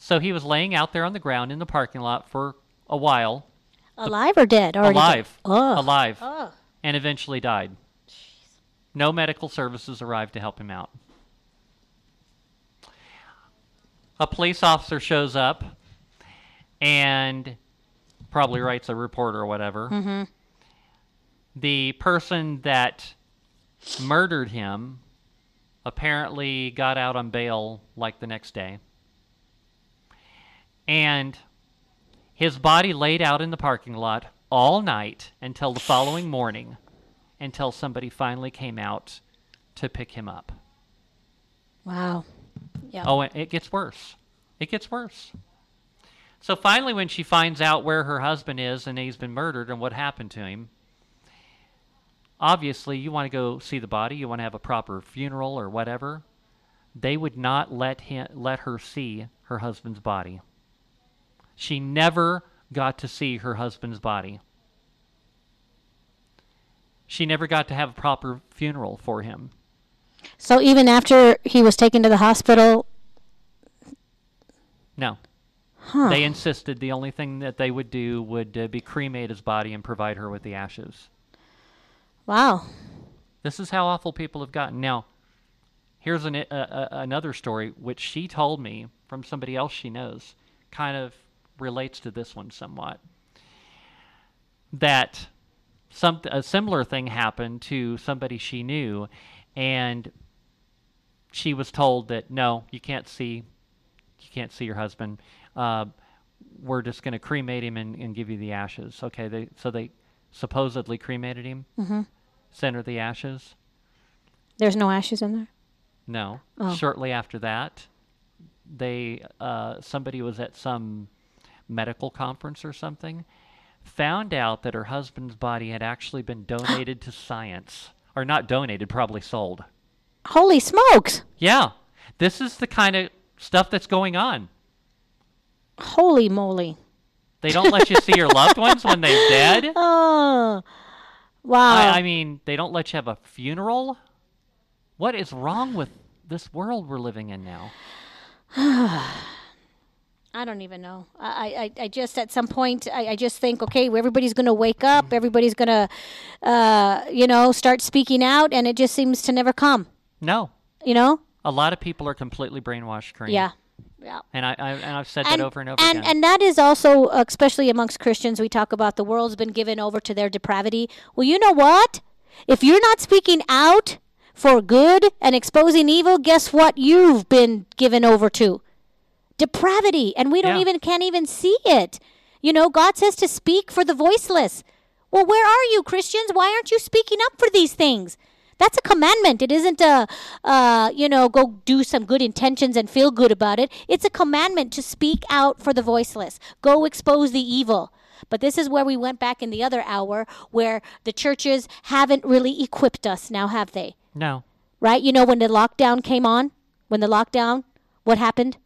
So he was laying out there on the ground in the parking lot for a while, Alive or dead? Already alive, Dead. Oh. alive, Oh. and eventually died. No medical services arrived to help him out. A police officer shows up and probably writes a report or whatever. Mm-hmm. The person that murdered him apparently got out on bail like the next day. And his body laid out in the parking lot all night until the following morning until somebody finally came out to pick him up. Wow. Yeah. Oh, and it gets worse. It gets worse. So finally, when she finds out where her husband is and he's been murdered and what happened to him, obviously you want to go see the body. You want to have a proper funeral or whatever. They would not let him let her see her husband's body. She never got to see her husband's body. She never got to have a proper funeral for him. So even after he was taken to the hospital, No. huh? They insisted the only thing that they would do would uh, be cremate his body and provide her with the ashes. wow. This is how awful people have gotten. Now, here's an, uh, uh, another story which she told me from somebody else she knows, kind of relates to this one somewhat. That some a similar thing happened to somebody she knew, and she was told that no, you can't see, you can't see your husband. Uh, we're just going to cremate him and, and give you the ashes. Okay, they so they supposedly cremated him. Mm-hmm. Sent her the ashes. There's no ashes in there. No. Oh. Shortly after that, they uh, somebody was at some medical conference or something, found out that her husband's body had actually been donated to science, or not donated, probably sold. Holy smokes! Yeah, this is the kind of stuff that's going on. Holy moly! They don't let you see your loved ones when they're dead. Oh, wow. I, I mean, they don't let you have a funeral. What is wrong with this world we're living in now? I don't even know. I, I, I just at some point I, I just think, okay, well, everybody's going to wake up, everybody's going to, uh, you know, start speaking out, and it just seems to never come. No, You know? a lot of people are completely brainwashed. Corinne. Yeah. Yeah. And I, I and I've said that over and over and, again. and that is also, especially amongst Christians, we talk about the world's been given over to their depravity. Well, you know what? If you're not speaking out for good and exposing evil, guess what you've been given over to? Depravity. And we don't Yeah. even can't even see it. You know, God says to speak for the voiceless. Well, where are you, Christians? Why aren't you speaking up for these things? That's a commandment. It isn't a, uh, you know, go do some good intentions and feel good about it. It's a commandment to speak out for the voiceless. Go expose the evil. But this is where we went back in the other hour where the churches haven't really equipped us now, have they? No. Right? You know, when the lockdown came on, when the lockdown, what happened?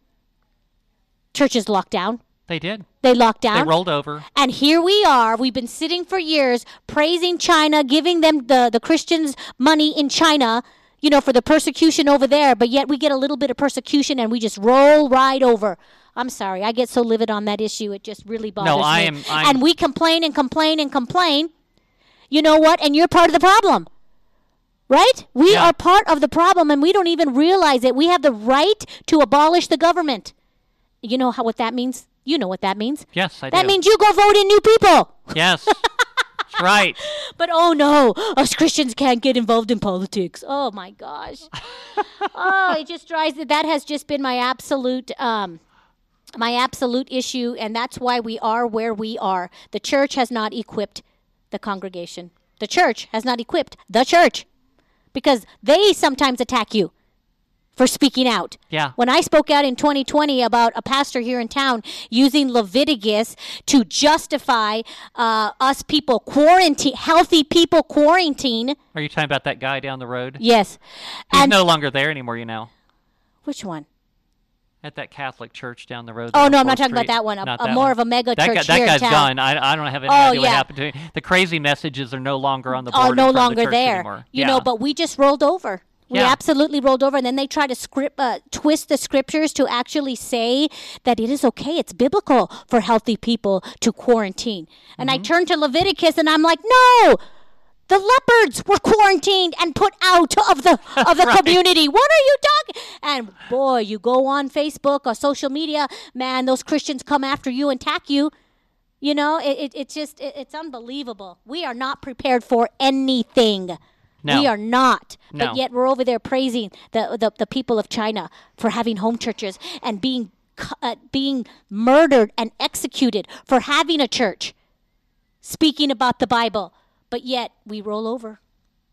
Churches locked down. They did. They locked down. They rolled over. And here we are. We've been sitting for years praising China, giving them the, the Christians money in China, you know, for the persecution over there. But yet we get a little bit of persecution and we just roll right over. I'm sorry. I get so livid on that issue. It just really bothers No, I me. am- I'm- and we complain and complain and complain. You know what? And you're part of the problem. Right? We Yeah. are part of the problem and we don't even realize it. We have the right to abolish the government. You know how what that means? You know what that means? Yes, I That do. That means you go vote in new people. yes. That's right. But oh no, us Christians can't get involved in politics. Oh my gosh. oh, it just drives that has just been my absolute um my absolute issue and that's why we are where we are. The church has not equipped the congregation. The church has not equipped the church because they sometimes attack you for speaking out. Yeah. When I spoke out in 2020 about a pastor here in town using Leviticus to justify uh, us people quarantine, healthy people quarantine. Are you talking about that guy down the road? Yes. He's and no longer there anymore, you know. which one? At that Catholic church down the road. Oh, no, I'm not 4th talking about that one. A- that more one. of a mega that church guy, that here in guy's town. done. I, I don't have any Oh, idea what yeah. happened to him. The crazy messages are no longer on the board. are in no of the longer there. Anymore. You yeah. know, but we just rolled over. We Yeah. absolutely rolled over, and then they try to script, uh, twist the scriptures to actually say that it is okay, it's biblical for healthy people to quarantine. And Mm-hmm. I turned to Leviticus, and I'm like, no, the leopards were quarantined and put out of the of the Right. community. What are you talking? And boy, you go on Facebook or social media, man, those Christians come after you and attack you. You know, it, it, it's just, it, it's unbelievable. We are not prepared for anything. No. We are not. No. But yet we're over there praising the, the, the people of China for having home churches and being, uh, being murdered and executed for having a church, speaking about the Bible. But yet we roll over.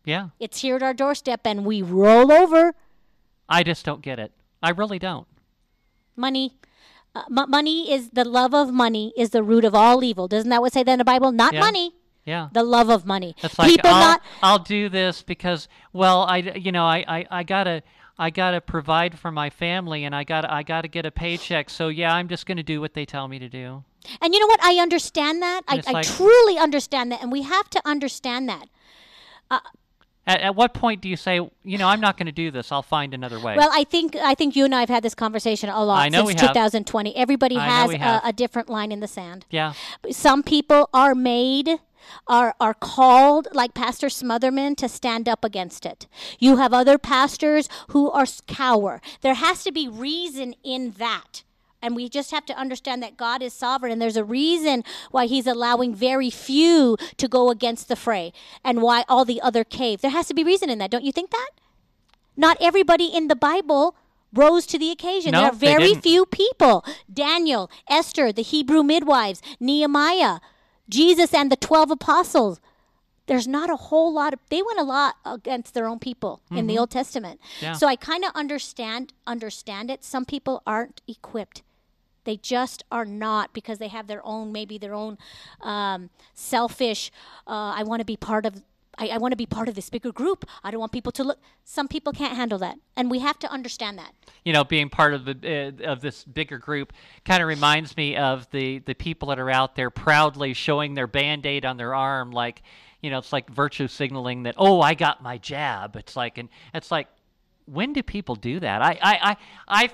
yeah. It's here at our doorstep and we roll over. I just don't get it. I really don't. Money. Uh, m- money is the love of money is the root of all evil. Doesn't that what say that in the Bible? Not Yeah. money, Yeah. the love of money. It's like People I'll, not I'll do this because well I you know I, I, I gotta I gotta provide for my family and I gotta I gotta get a paycheck so yeah I'm just gonna do what they tell me to do. And you know what? I understand that. I, It's I truly understand that. And we have to understand that. Uh, at, at what point do you say you know I'm not gonna do this I'll find another way? Well, I think I think you and I have had this conversation a lot I know since we have. 2020. Everybody I has a, a different line in the sand. yeah. Some people are made are are called like Pastor Smothermon to stand up against it. You have other pastors who are cower. There has to be reason in that. And we just have to understand that God is sovereign and there's a reason why he's allowing very few to go against the fray and why all the other cave. There has to be reason in that. Don't you think that? Not everybody in the Bible rose to the occasion. No, there are very few people. Daniel, Esther, the Hebrew midwives, Nehemiah, Jesus and the 12 apostles. There's not a whole lot of they went a lot against their own people in the Old Testament. Mm-hmm. Yeah. So I kind of understand understand it. Some people aren't equipped. They just are not because they have their own, maybe their own um, selfish. Uh, I want to be part of. I, I want to be part of this bigger group. I don't want people to look. Some people can't handle that, and we have to understand that. you know, being part of the uh, of this bigger group kind of reminds me of the the people that are out there proudly showing their band-aid on their arm like you know it's like virtue signaling that oh I got my jab it's like and it's like when do people do that I I I I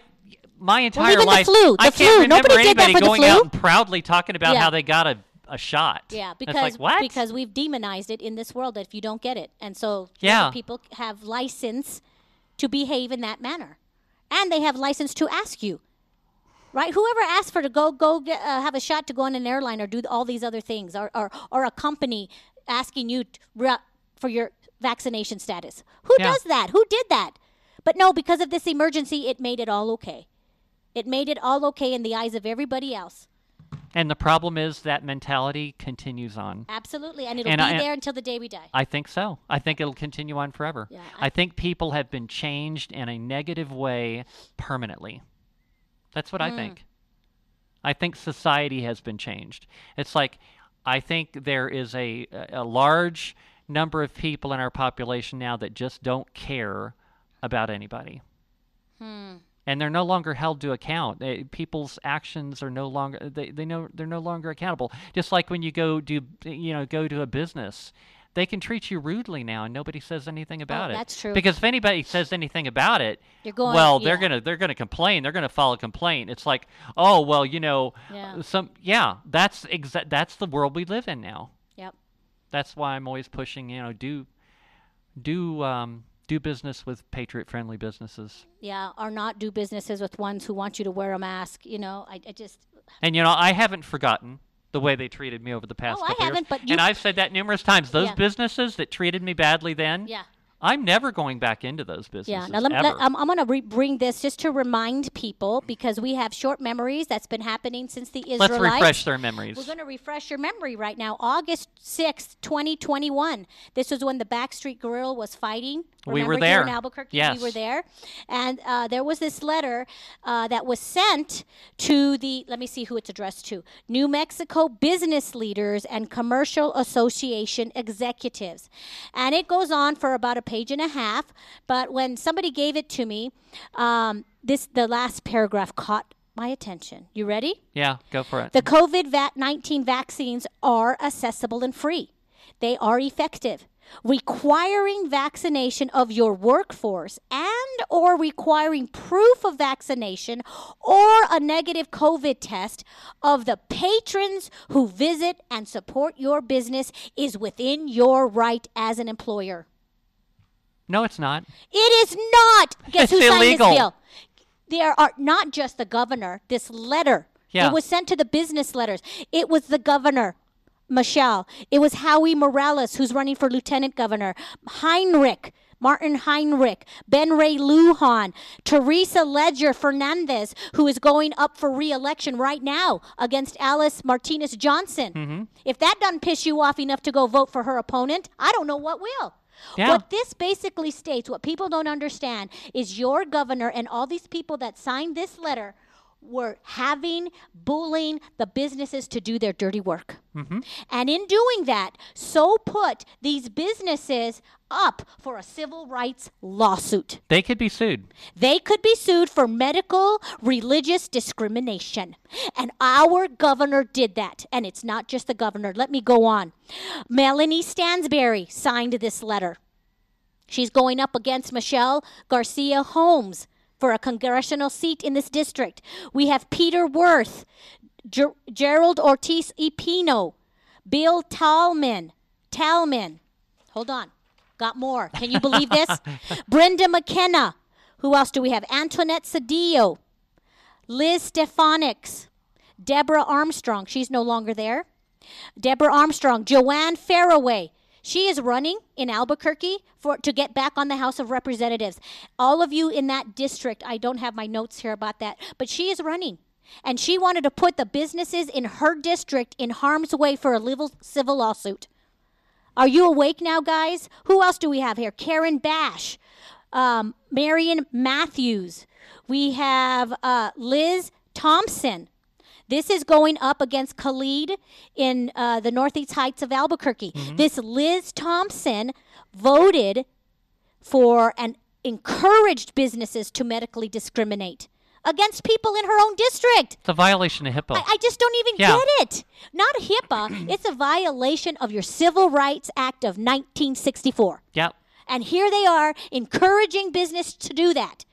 my entire the life flu, I the can't flu, remember nobody did that anybody going out and proudly talking about Yeah. how they got a a shot Yeah, because like what because we've demonized it in this world that if you don't get it, and so Yeah. people have license to behave in that manner, and they have license to ask you. Right, whoever asked for to go go get, uh, have a shot to go on an airline or do all these other things, or or, or a company asking you re- for your vaccination status. Who Yeah. does that? Who did that? But no, because of this emergency, it made it all okay. It made it all okay in the eyes of everybody else. And the problem is that mentality continues on. Absolutely. And it'll And be I- there until the day we die. I think so. I think it'll continue on forever. Yeah, I, I- think people have been changed in a negative way permanently. That's what I hmm. think. I think society has been changed. It's like I think there is a a large number of people in our population now that just don't care about anybody. Hmm. And they're no longer held to account. They, people's actions are no longer they, they know they're no longer accountable. Just like when you go do you know go to a business, they can treat you rudely now and nobody says anything about it. Oh, that's true. Because if anybody says anything about it, You're going- well, they're gonna they're gonna complain. They're gonna file a complaint. It's like, oh well, you know, Yeah. some yeah, that's exa- that's the world we live in now. Yep. That's why I'm always pushing. You know, do do um, do business with patriot friendly businesses. Yeah. Or not do businesses with ones who want you to wear a mask. You know, I, I just. And you know, I haven't forgotten the way they treated me over the past Oh, I haven't, years. but and I've said that numerous times. Those Yeah. businesses that treated me badly then, Yeah. I'm never going back into those businesses. Yeah. Now, let me, let. I'm, I'm going to re- bring this just to remind people because we have short memories. That's been happening since the Israelites. Let's refresh their memories. We're going to refresh your memory right now. August 6th, 2021. This was when the Backstreet Grill was fighting. We were Remember here in there. Albuquerque? Yes. We were there. And uh, there was this letter uh, that was sent to the, let me see who it's addressed to New Mexico business leaders and commercial association executives. And it goes on for about a page and a half. But when somebody gave it to me, um, this the last paragraph caught my attention. You ready? yeah, go for it. The COVID 19 vaccines are accessible and free. They are effective. Requiring vaccination of your workforce and or requiring proof of vaccination or a negative COVID test of the patrons who visit and support your business is within your right as an employer. no, it's not. It is not. Guess It's who signed illegal. this bill? There are not just the governor. This letter. Yeah. It was sent to the business letters. It was the governor, Michelle. It was Howie Morales, who's running for lieutenant governor. Heinrich. Martin Heinrich, Ben Ray Lujan, Teresa Leger Fernandez, who is going up for re-election right now against Alice Martinez Johnson. Mm-hmm. If that doesn't piss you off enough to go vote for her opponent, I don't know what will. Yeah. What this basically states, what people don't understand, is your governor and all these people that signed this letter were having, bullying the businesses to do their dirty work. Mm-hmm. And in doing that, so put these businesses up for a civil rights lawsuit. They could be sued. They could be sued for medical religious discrimination. And our governor did that. And it's not just the governor. Let me go on. Melanie Stansbury signed this letter. She's going up against Michelle Garcia Holmes for a congressional seat in this district. We have Peter Wirth, Ger- Gerald Ortiz y Pino, Bill Tallman, Tallman. Hold on. Got more. Can you believe this? Brenda McKenna. Who else do we have? Antoinette Sedillo, Liz Stefanics, Deborah Armstrong. She's no longer there. Deborah Armstrong, Joanne Ferrary. She is running in Albuquerque for to get back on the House of Representatives. All of you in that district, I don't have my notes here about that, but she is running. And she wanted to put the businesses in her district in harm's way for a civil lawsuit. Are you awake now, guys? Who else do we have here? Karen Bash, um, Marian Matthews. We have uh, Liz Thompson. This is going up against Khalid in uh, the Northeast Heights of Albuquerque. This Liz Thompson voted for and encouraged businesses to medically discriminate against people in her own district. It's a violation of HIPAA. I, I just don't even Yeah. get it. Not HIPAA. it's a violation of your Civil Rights Act of 1964. yep. And here they are encouraging business to do that.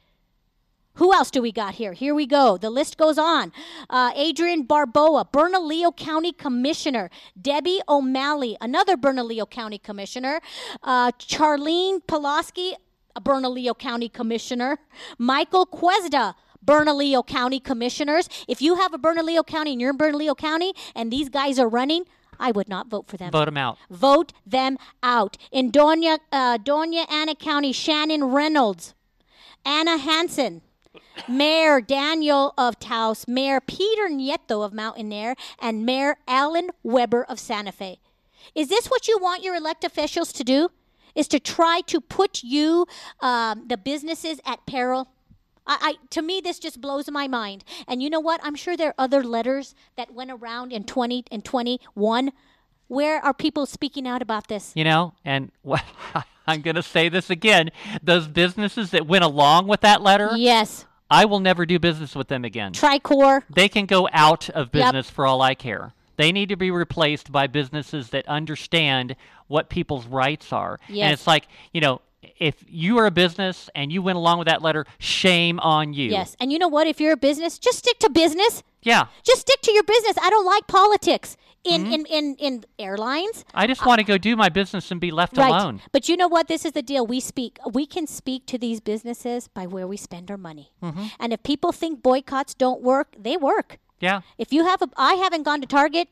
Who else do we got here? Here we go. The list goes on. Uh, Adriann Barboa, Bernalillo County Commissioner. Debbie O'Malley, another Bernalillo County Commissioner. Uh, Charlene Pulaski, a Bernalillo County Commissioner. Michael Quezada, Bernalillo County Commissioners. If you have a Bernalillo County and you're in Bernalillo County and these guys are running, I would not vote for them. Vote them out. Vote them out. In Doña, uh, Doña Ana County, Shannon Reynolds, Anna Hansen, Mayor Daniel of Taos, Mayor Peter Nieto of Mountainair, and Mayor Alan Webber of Santa Fe. Is this what you want your elect officials to do? Is to try to put you, um, the businesses, at peril? I, I, to me, this just blows my mind. And you know what? I'm sure there are other letters that went around in 20 and 21. Where are people speaking out about this? You know, and what I'm going to say this again: those businesses that went along with that letter, Yes. I will never do business with them again. Tricor. They can go out of Yep. business for all I care. They need to be replaced by businesses that understand what people's rights are. And it's like, you know, if you are a business and you went along with that letter, shame on you. Yes. And you know what? If you're a business, just stick to business. Yeah. Just stick to your business. I don't like politics in, Mm-hmm. in, in, in airlines. I just want to go do my business and be left Right. alone. But you know what? This is the deal. We speak. We can speak to these businesses by where we spend our money. Mm-hmm. And if people think boycotts don't work, they work. Yeah. If you have a, I haven't gone to Target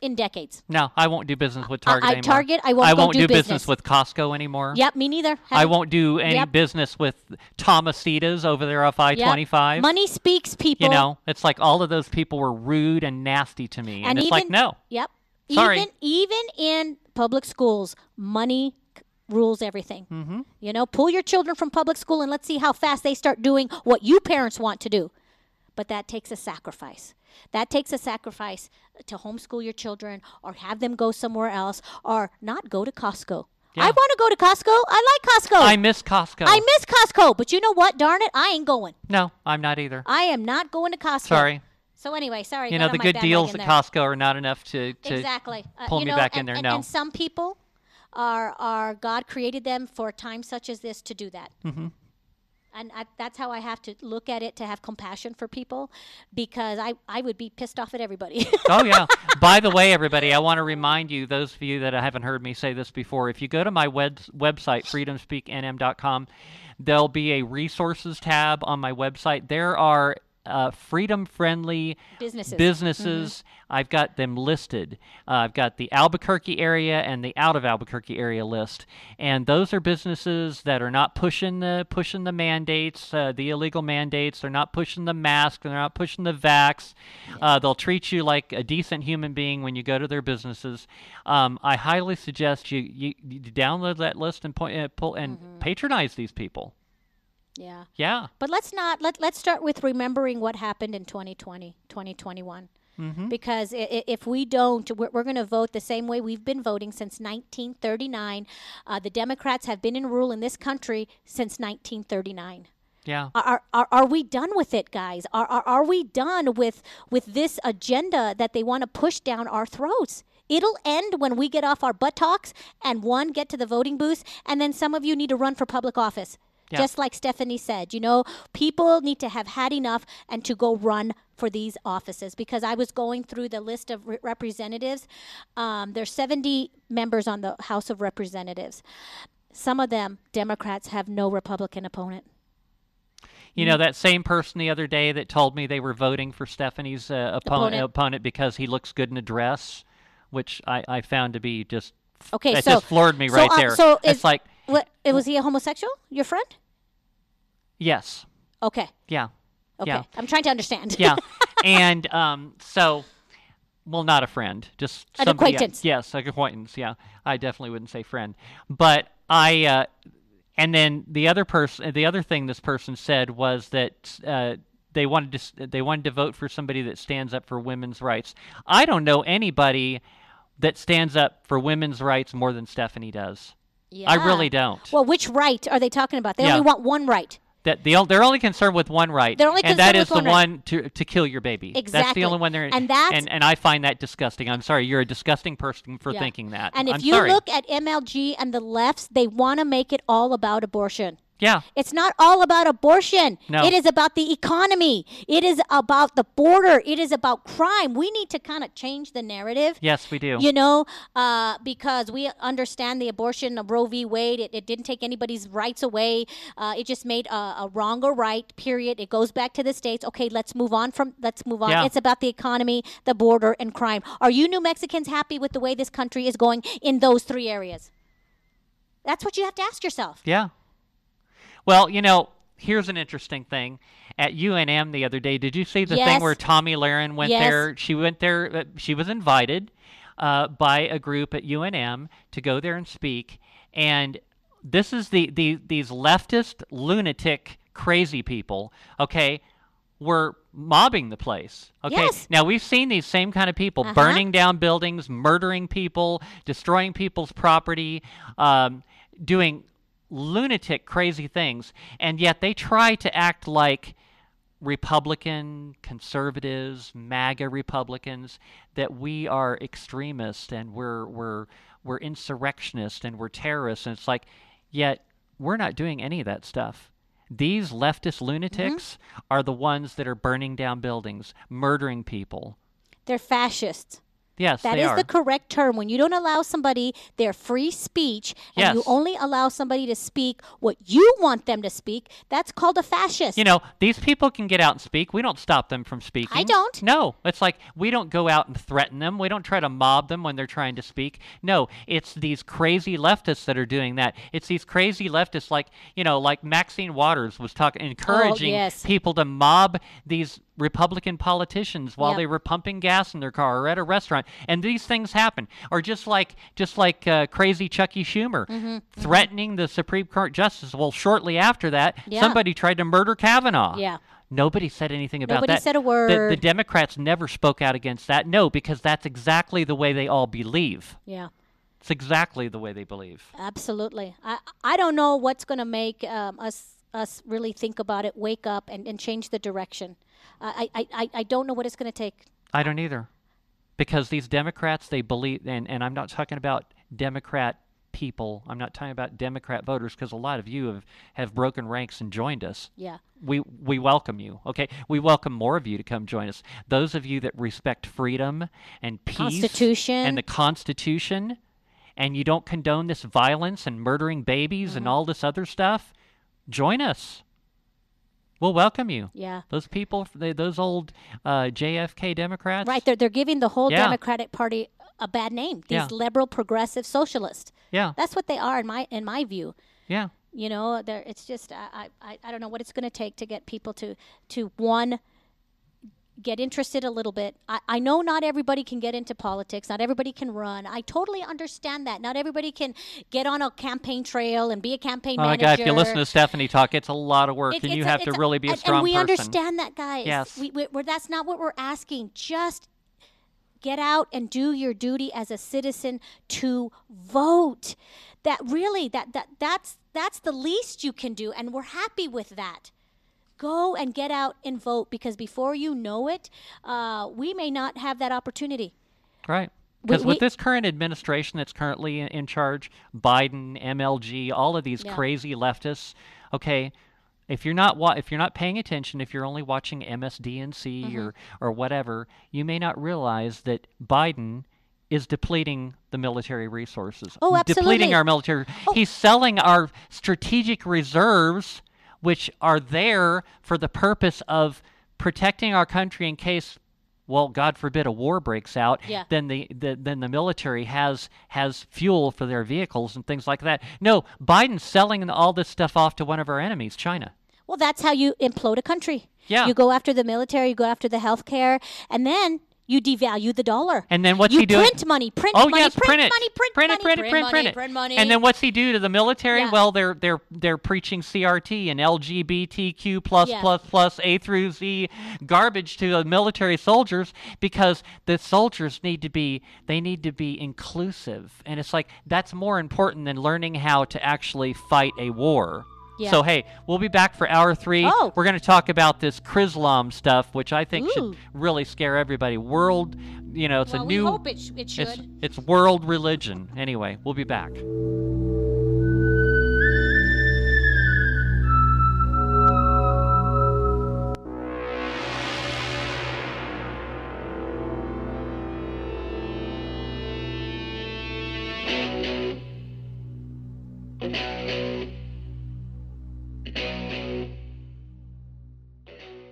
in decades. No, I won't do business with Target I- anymore. Target, I won't I won't do do business. with Costco anymore. Yep, me neither. I Haven't- won't do any Yep. business with Tomasitas over there off I twenty five. Money speaks, people. You know, it's like all of those people were rude and nasty to me, and, and it's even like no. Yep. Sorry. Even even in public schools, money rules everything. Mm-hmm. You know, pull your children from public school and let's see how fast they start doing what you parents want to do. But that takes a sacrifice. That takes a sacrifice to homeschool your children or have them go somewhere else or not go to Costco. I want to go to Costco. I like Costco. I miss Costco. I miss Costco, but you know what? Darn it, I ain't going. no, I'm not either. I am not going to Costco. Sorry. So anyway, sorry. You know the good deals at. Costco are not enough to, to exactly Uh, pull me know, back and, in there. and, no. and some people are are God created them for a time such as this to do that. Mm-hmm. And I, that's how I have to look at it to have compassion for people, because I I would be pissed off at everybody. oh yeah. By the way, everybody, I want to remind you, those of you that haven't heard me say this before, if you go to my web- website, freedomspeaknm.com, there'll be a resources tab on my website. There are uh, freedom-friendly Businesses. businesses. I've got them listed. Uh, I've got the Albuquerque area and the out of Albuquerque area list, and those are businesses that are not pushing the pushing the mandates, uh, the illegal mandates. They're not pushing the mask. They're not pushing the vax. Uh, they'll treat you like a decent human being when you go to their businesses. Um, I highly suggest you, you, you download that list and point, uh, pull and patronize these people. Yeah. Yeah. But let's not let let's start with remembering what happened in 2020, 2021. Mm-hmm. Because if we don't, we're, we're going to vote the same way we've been voting since 1939. Uh, the Democrats have been in rule in this country since 1939. Yeah. Are, are, are we done with it, guys? Are, are, are we done with, with this agenda that they want to push down our throats? It'll end when we get off our buttocks and one, get to the voting booth, and then some of you need to run for public office. Yeah. Just like Stefani said, you know, people need to have had enough and to go run for these offices. Because I was going through the list of re- representatives. Um, there's 70 members on the House of Representatives. Some of them, Democrats, have no Republican opponent. You know that same person the other day that told me they were voting for Stefani's uh, opponent, Opponent. opponent because he looks good in a dress, which I, I found to be just Okay, that so just floored me so, right uh, there. So it's is, like what? Was he a homosexual? Your friend? Yes, Okay. yeah, Okay. yeah, I'm trying to understand. yeah, and um, so well, not a friend, just An somebody acquaintance. Yes, an acquaintance. Yeah, I definitely wouldn't say friend, but I. Uh, and then the other person, the other thing this person said was that uh, they wanted to they wanted to vote for somebody that stands up for women's rights. I don't know anybody that stands up for women's rights more than Stefani does. Yeah. I really don't. Well, which right are they talking about? They Yeah. only want one right. That the, they're only concerned with one right, They're only and that is one the right. one to to kill your baby. That's the only one they're And that's- and, and I find that disgusting. I'm sorry, you're a disgusting person for Yeah. thinking that. And if I'm you sorry. look at MLG and the lefts, they want to make it all about abortion. Yeah. It's not all about abortion. No. It is about the economy. It is about the border. It is about crime. We need to kind of change the narrative. Yes, we do. You know, uh, because we understand the abortion of Roe v. Wade. It, it didn't take anybody's rights away. Uh, it just made a, a wrong or right. Period. It goes back to the states. Okay, let's move on from. Let's move on. Yeah. It's about the economy, the border, and crime. Are you New Mexicans happy with the way this country is going in those three areas? That's what you have to ask yourself. Yeah. Well, you know, here's an interesting thing. At UNM the other day, did you see the thing where Tomi Lahren went Yes. there? She went there. Uh, she was invited uh, by a group at UNM to go there and speak. And this is the, the these leftist lunatic crazy people. Okay. Were mobbing the place. Okay. Yes. Now we've seen these same kind of people Uh-huh. burning down buildings, murdering people, destroying people's property, um, doing lunatic, crazy things, and yet they try to act like Republican, conservatives, MAGA Republicans, that we are extremists and we're we're we're insurrectionists and we're terrorists, and it's like, yet we're not doing any of that stuff. These leftist lunatics mm-hmm. are the ones that are burning down buildings, murdering people. They're fascists. Yes, That is are. the correct term. When you don't allow somebody their free speech and you only allow somebody to speak what you want them to speak, that's called a fascist. You know, these people can get out and speak. We don't stop them from speaking. I don't. No, it's like we don't go out and threaten them. We don't try to mob them when they're trying to speak. No, it's these crazy leftists that are doing that. It's these crazy leftists, like you know, like Maxine Waters was talking, oh, encouraging Oh, yes. people to mob these Republican politicians while Yep. they were pumping gas in their car or at a restaurant, and these things happen. Or just like just like uh, crazy Chucky Schumer Mm-hmm, threatening the Supreme Court justice. Well, shortly after that, Yeah. somebody tried to murder Kavanaugh. Yeah. Nobody said anything about Nobody that. said a The- The. Democrats never spoke out against that. No, because that's exactly the way they all believe. yeah. It's exactly the way they believe. Absolutely. I I don't know what's going to make um, us us really think about it, wake up, and, and change the direction. I, I, I, I don't know what it's going to take. I don't either. Because these Democrats, they believe, and, and I'm not talking about Democrat people. I'm not talking about Democrat voters because a lot of you have, have broken ranks and joined us. Yeah. We, we welcome you, okay? We welcome more of you to come join us. Those of you that respect freedom and peace Constitution. and the Constitution, and you don't condone this violence and murdering babies Mm-hmm. and all this other stuff, join us. We'll welcome you. Yeah. Those people, they, those old uh, JFK Democrats. Right. They're, they're giving the whole Yeah. Democratic Party a bad name. These Yeah. liberal, progressive, socialists. Yeah. That's what they are in my in my view. Yeah. You know, it's just I, I, I don't know what it's going to take to get people to to one get interested a little bit. I, I know not everybody can get into politics. Not everybody can run. I totally understand that. Not everybody can get on a campaign trail and be a campaign Oh my manager. God! If you listen to Stefani talk, it's a lot of work, It- and you a- have to it's really be a strong And we person. understand that, guys. Yes. We, we, we're, that's not what we're asking. Just get out and do your duty as a citizen to vote. That really, that, that that's that's the least you can do, and we're happy with that. Go and get out and vote because before you know it, uh, we may not have that opportunity. Right. Because with this current administration that's currently in, in charge, Biden, MLG, all of these Yeah. crazy leftists, okay, if you're not wa- if you're not paying attention, if you're only watching MSDNC Mm-hmm. or or whatever, you may not realize that Biden is depleting the military resources. Oh, absolutely. Depleting our military. He's selling our strategic reserves, which are there for the purpose of protecting our country in case well, God forbid a war breaks out, Yeah. then the, the then the military has has fuel for their vehicles and things like that. No, Biden's selling all this stuff off to one of our enemies, China. Well, that's how you implode a country. Yeah. You go after the military, you go after the healthcare, and then you devalue the dollar. And then what's you he doing? print money, print oh money, yes, print, it. money, print, print money, it, print it, print, money, print it. print money. And then what's he do to the military? Yeah. Well, they're they're they're preaching CRT and LGBTQ plus Yeah. plus plus A through Z garbage to the military soldiers because the soldiers need to be they need to be inclusive, and it's like that's more important than learning how to actually fight a war. Yeah. So hey, we'll be back for hour three. Oh. We're going to talk about this Chrislam stuff, which I think Ooh. should really scare everybody. World, you know, it's well, a we new. hope it, sh- it should. It's, it's world religion. Anyway, we'll be back.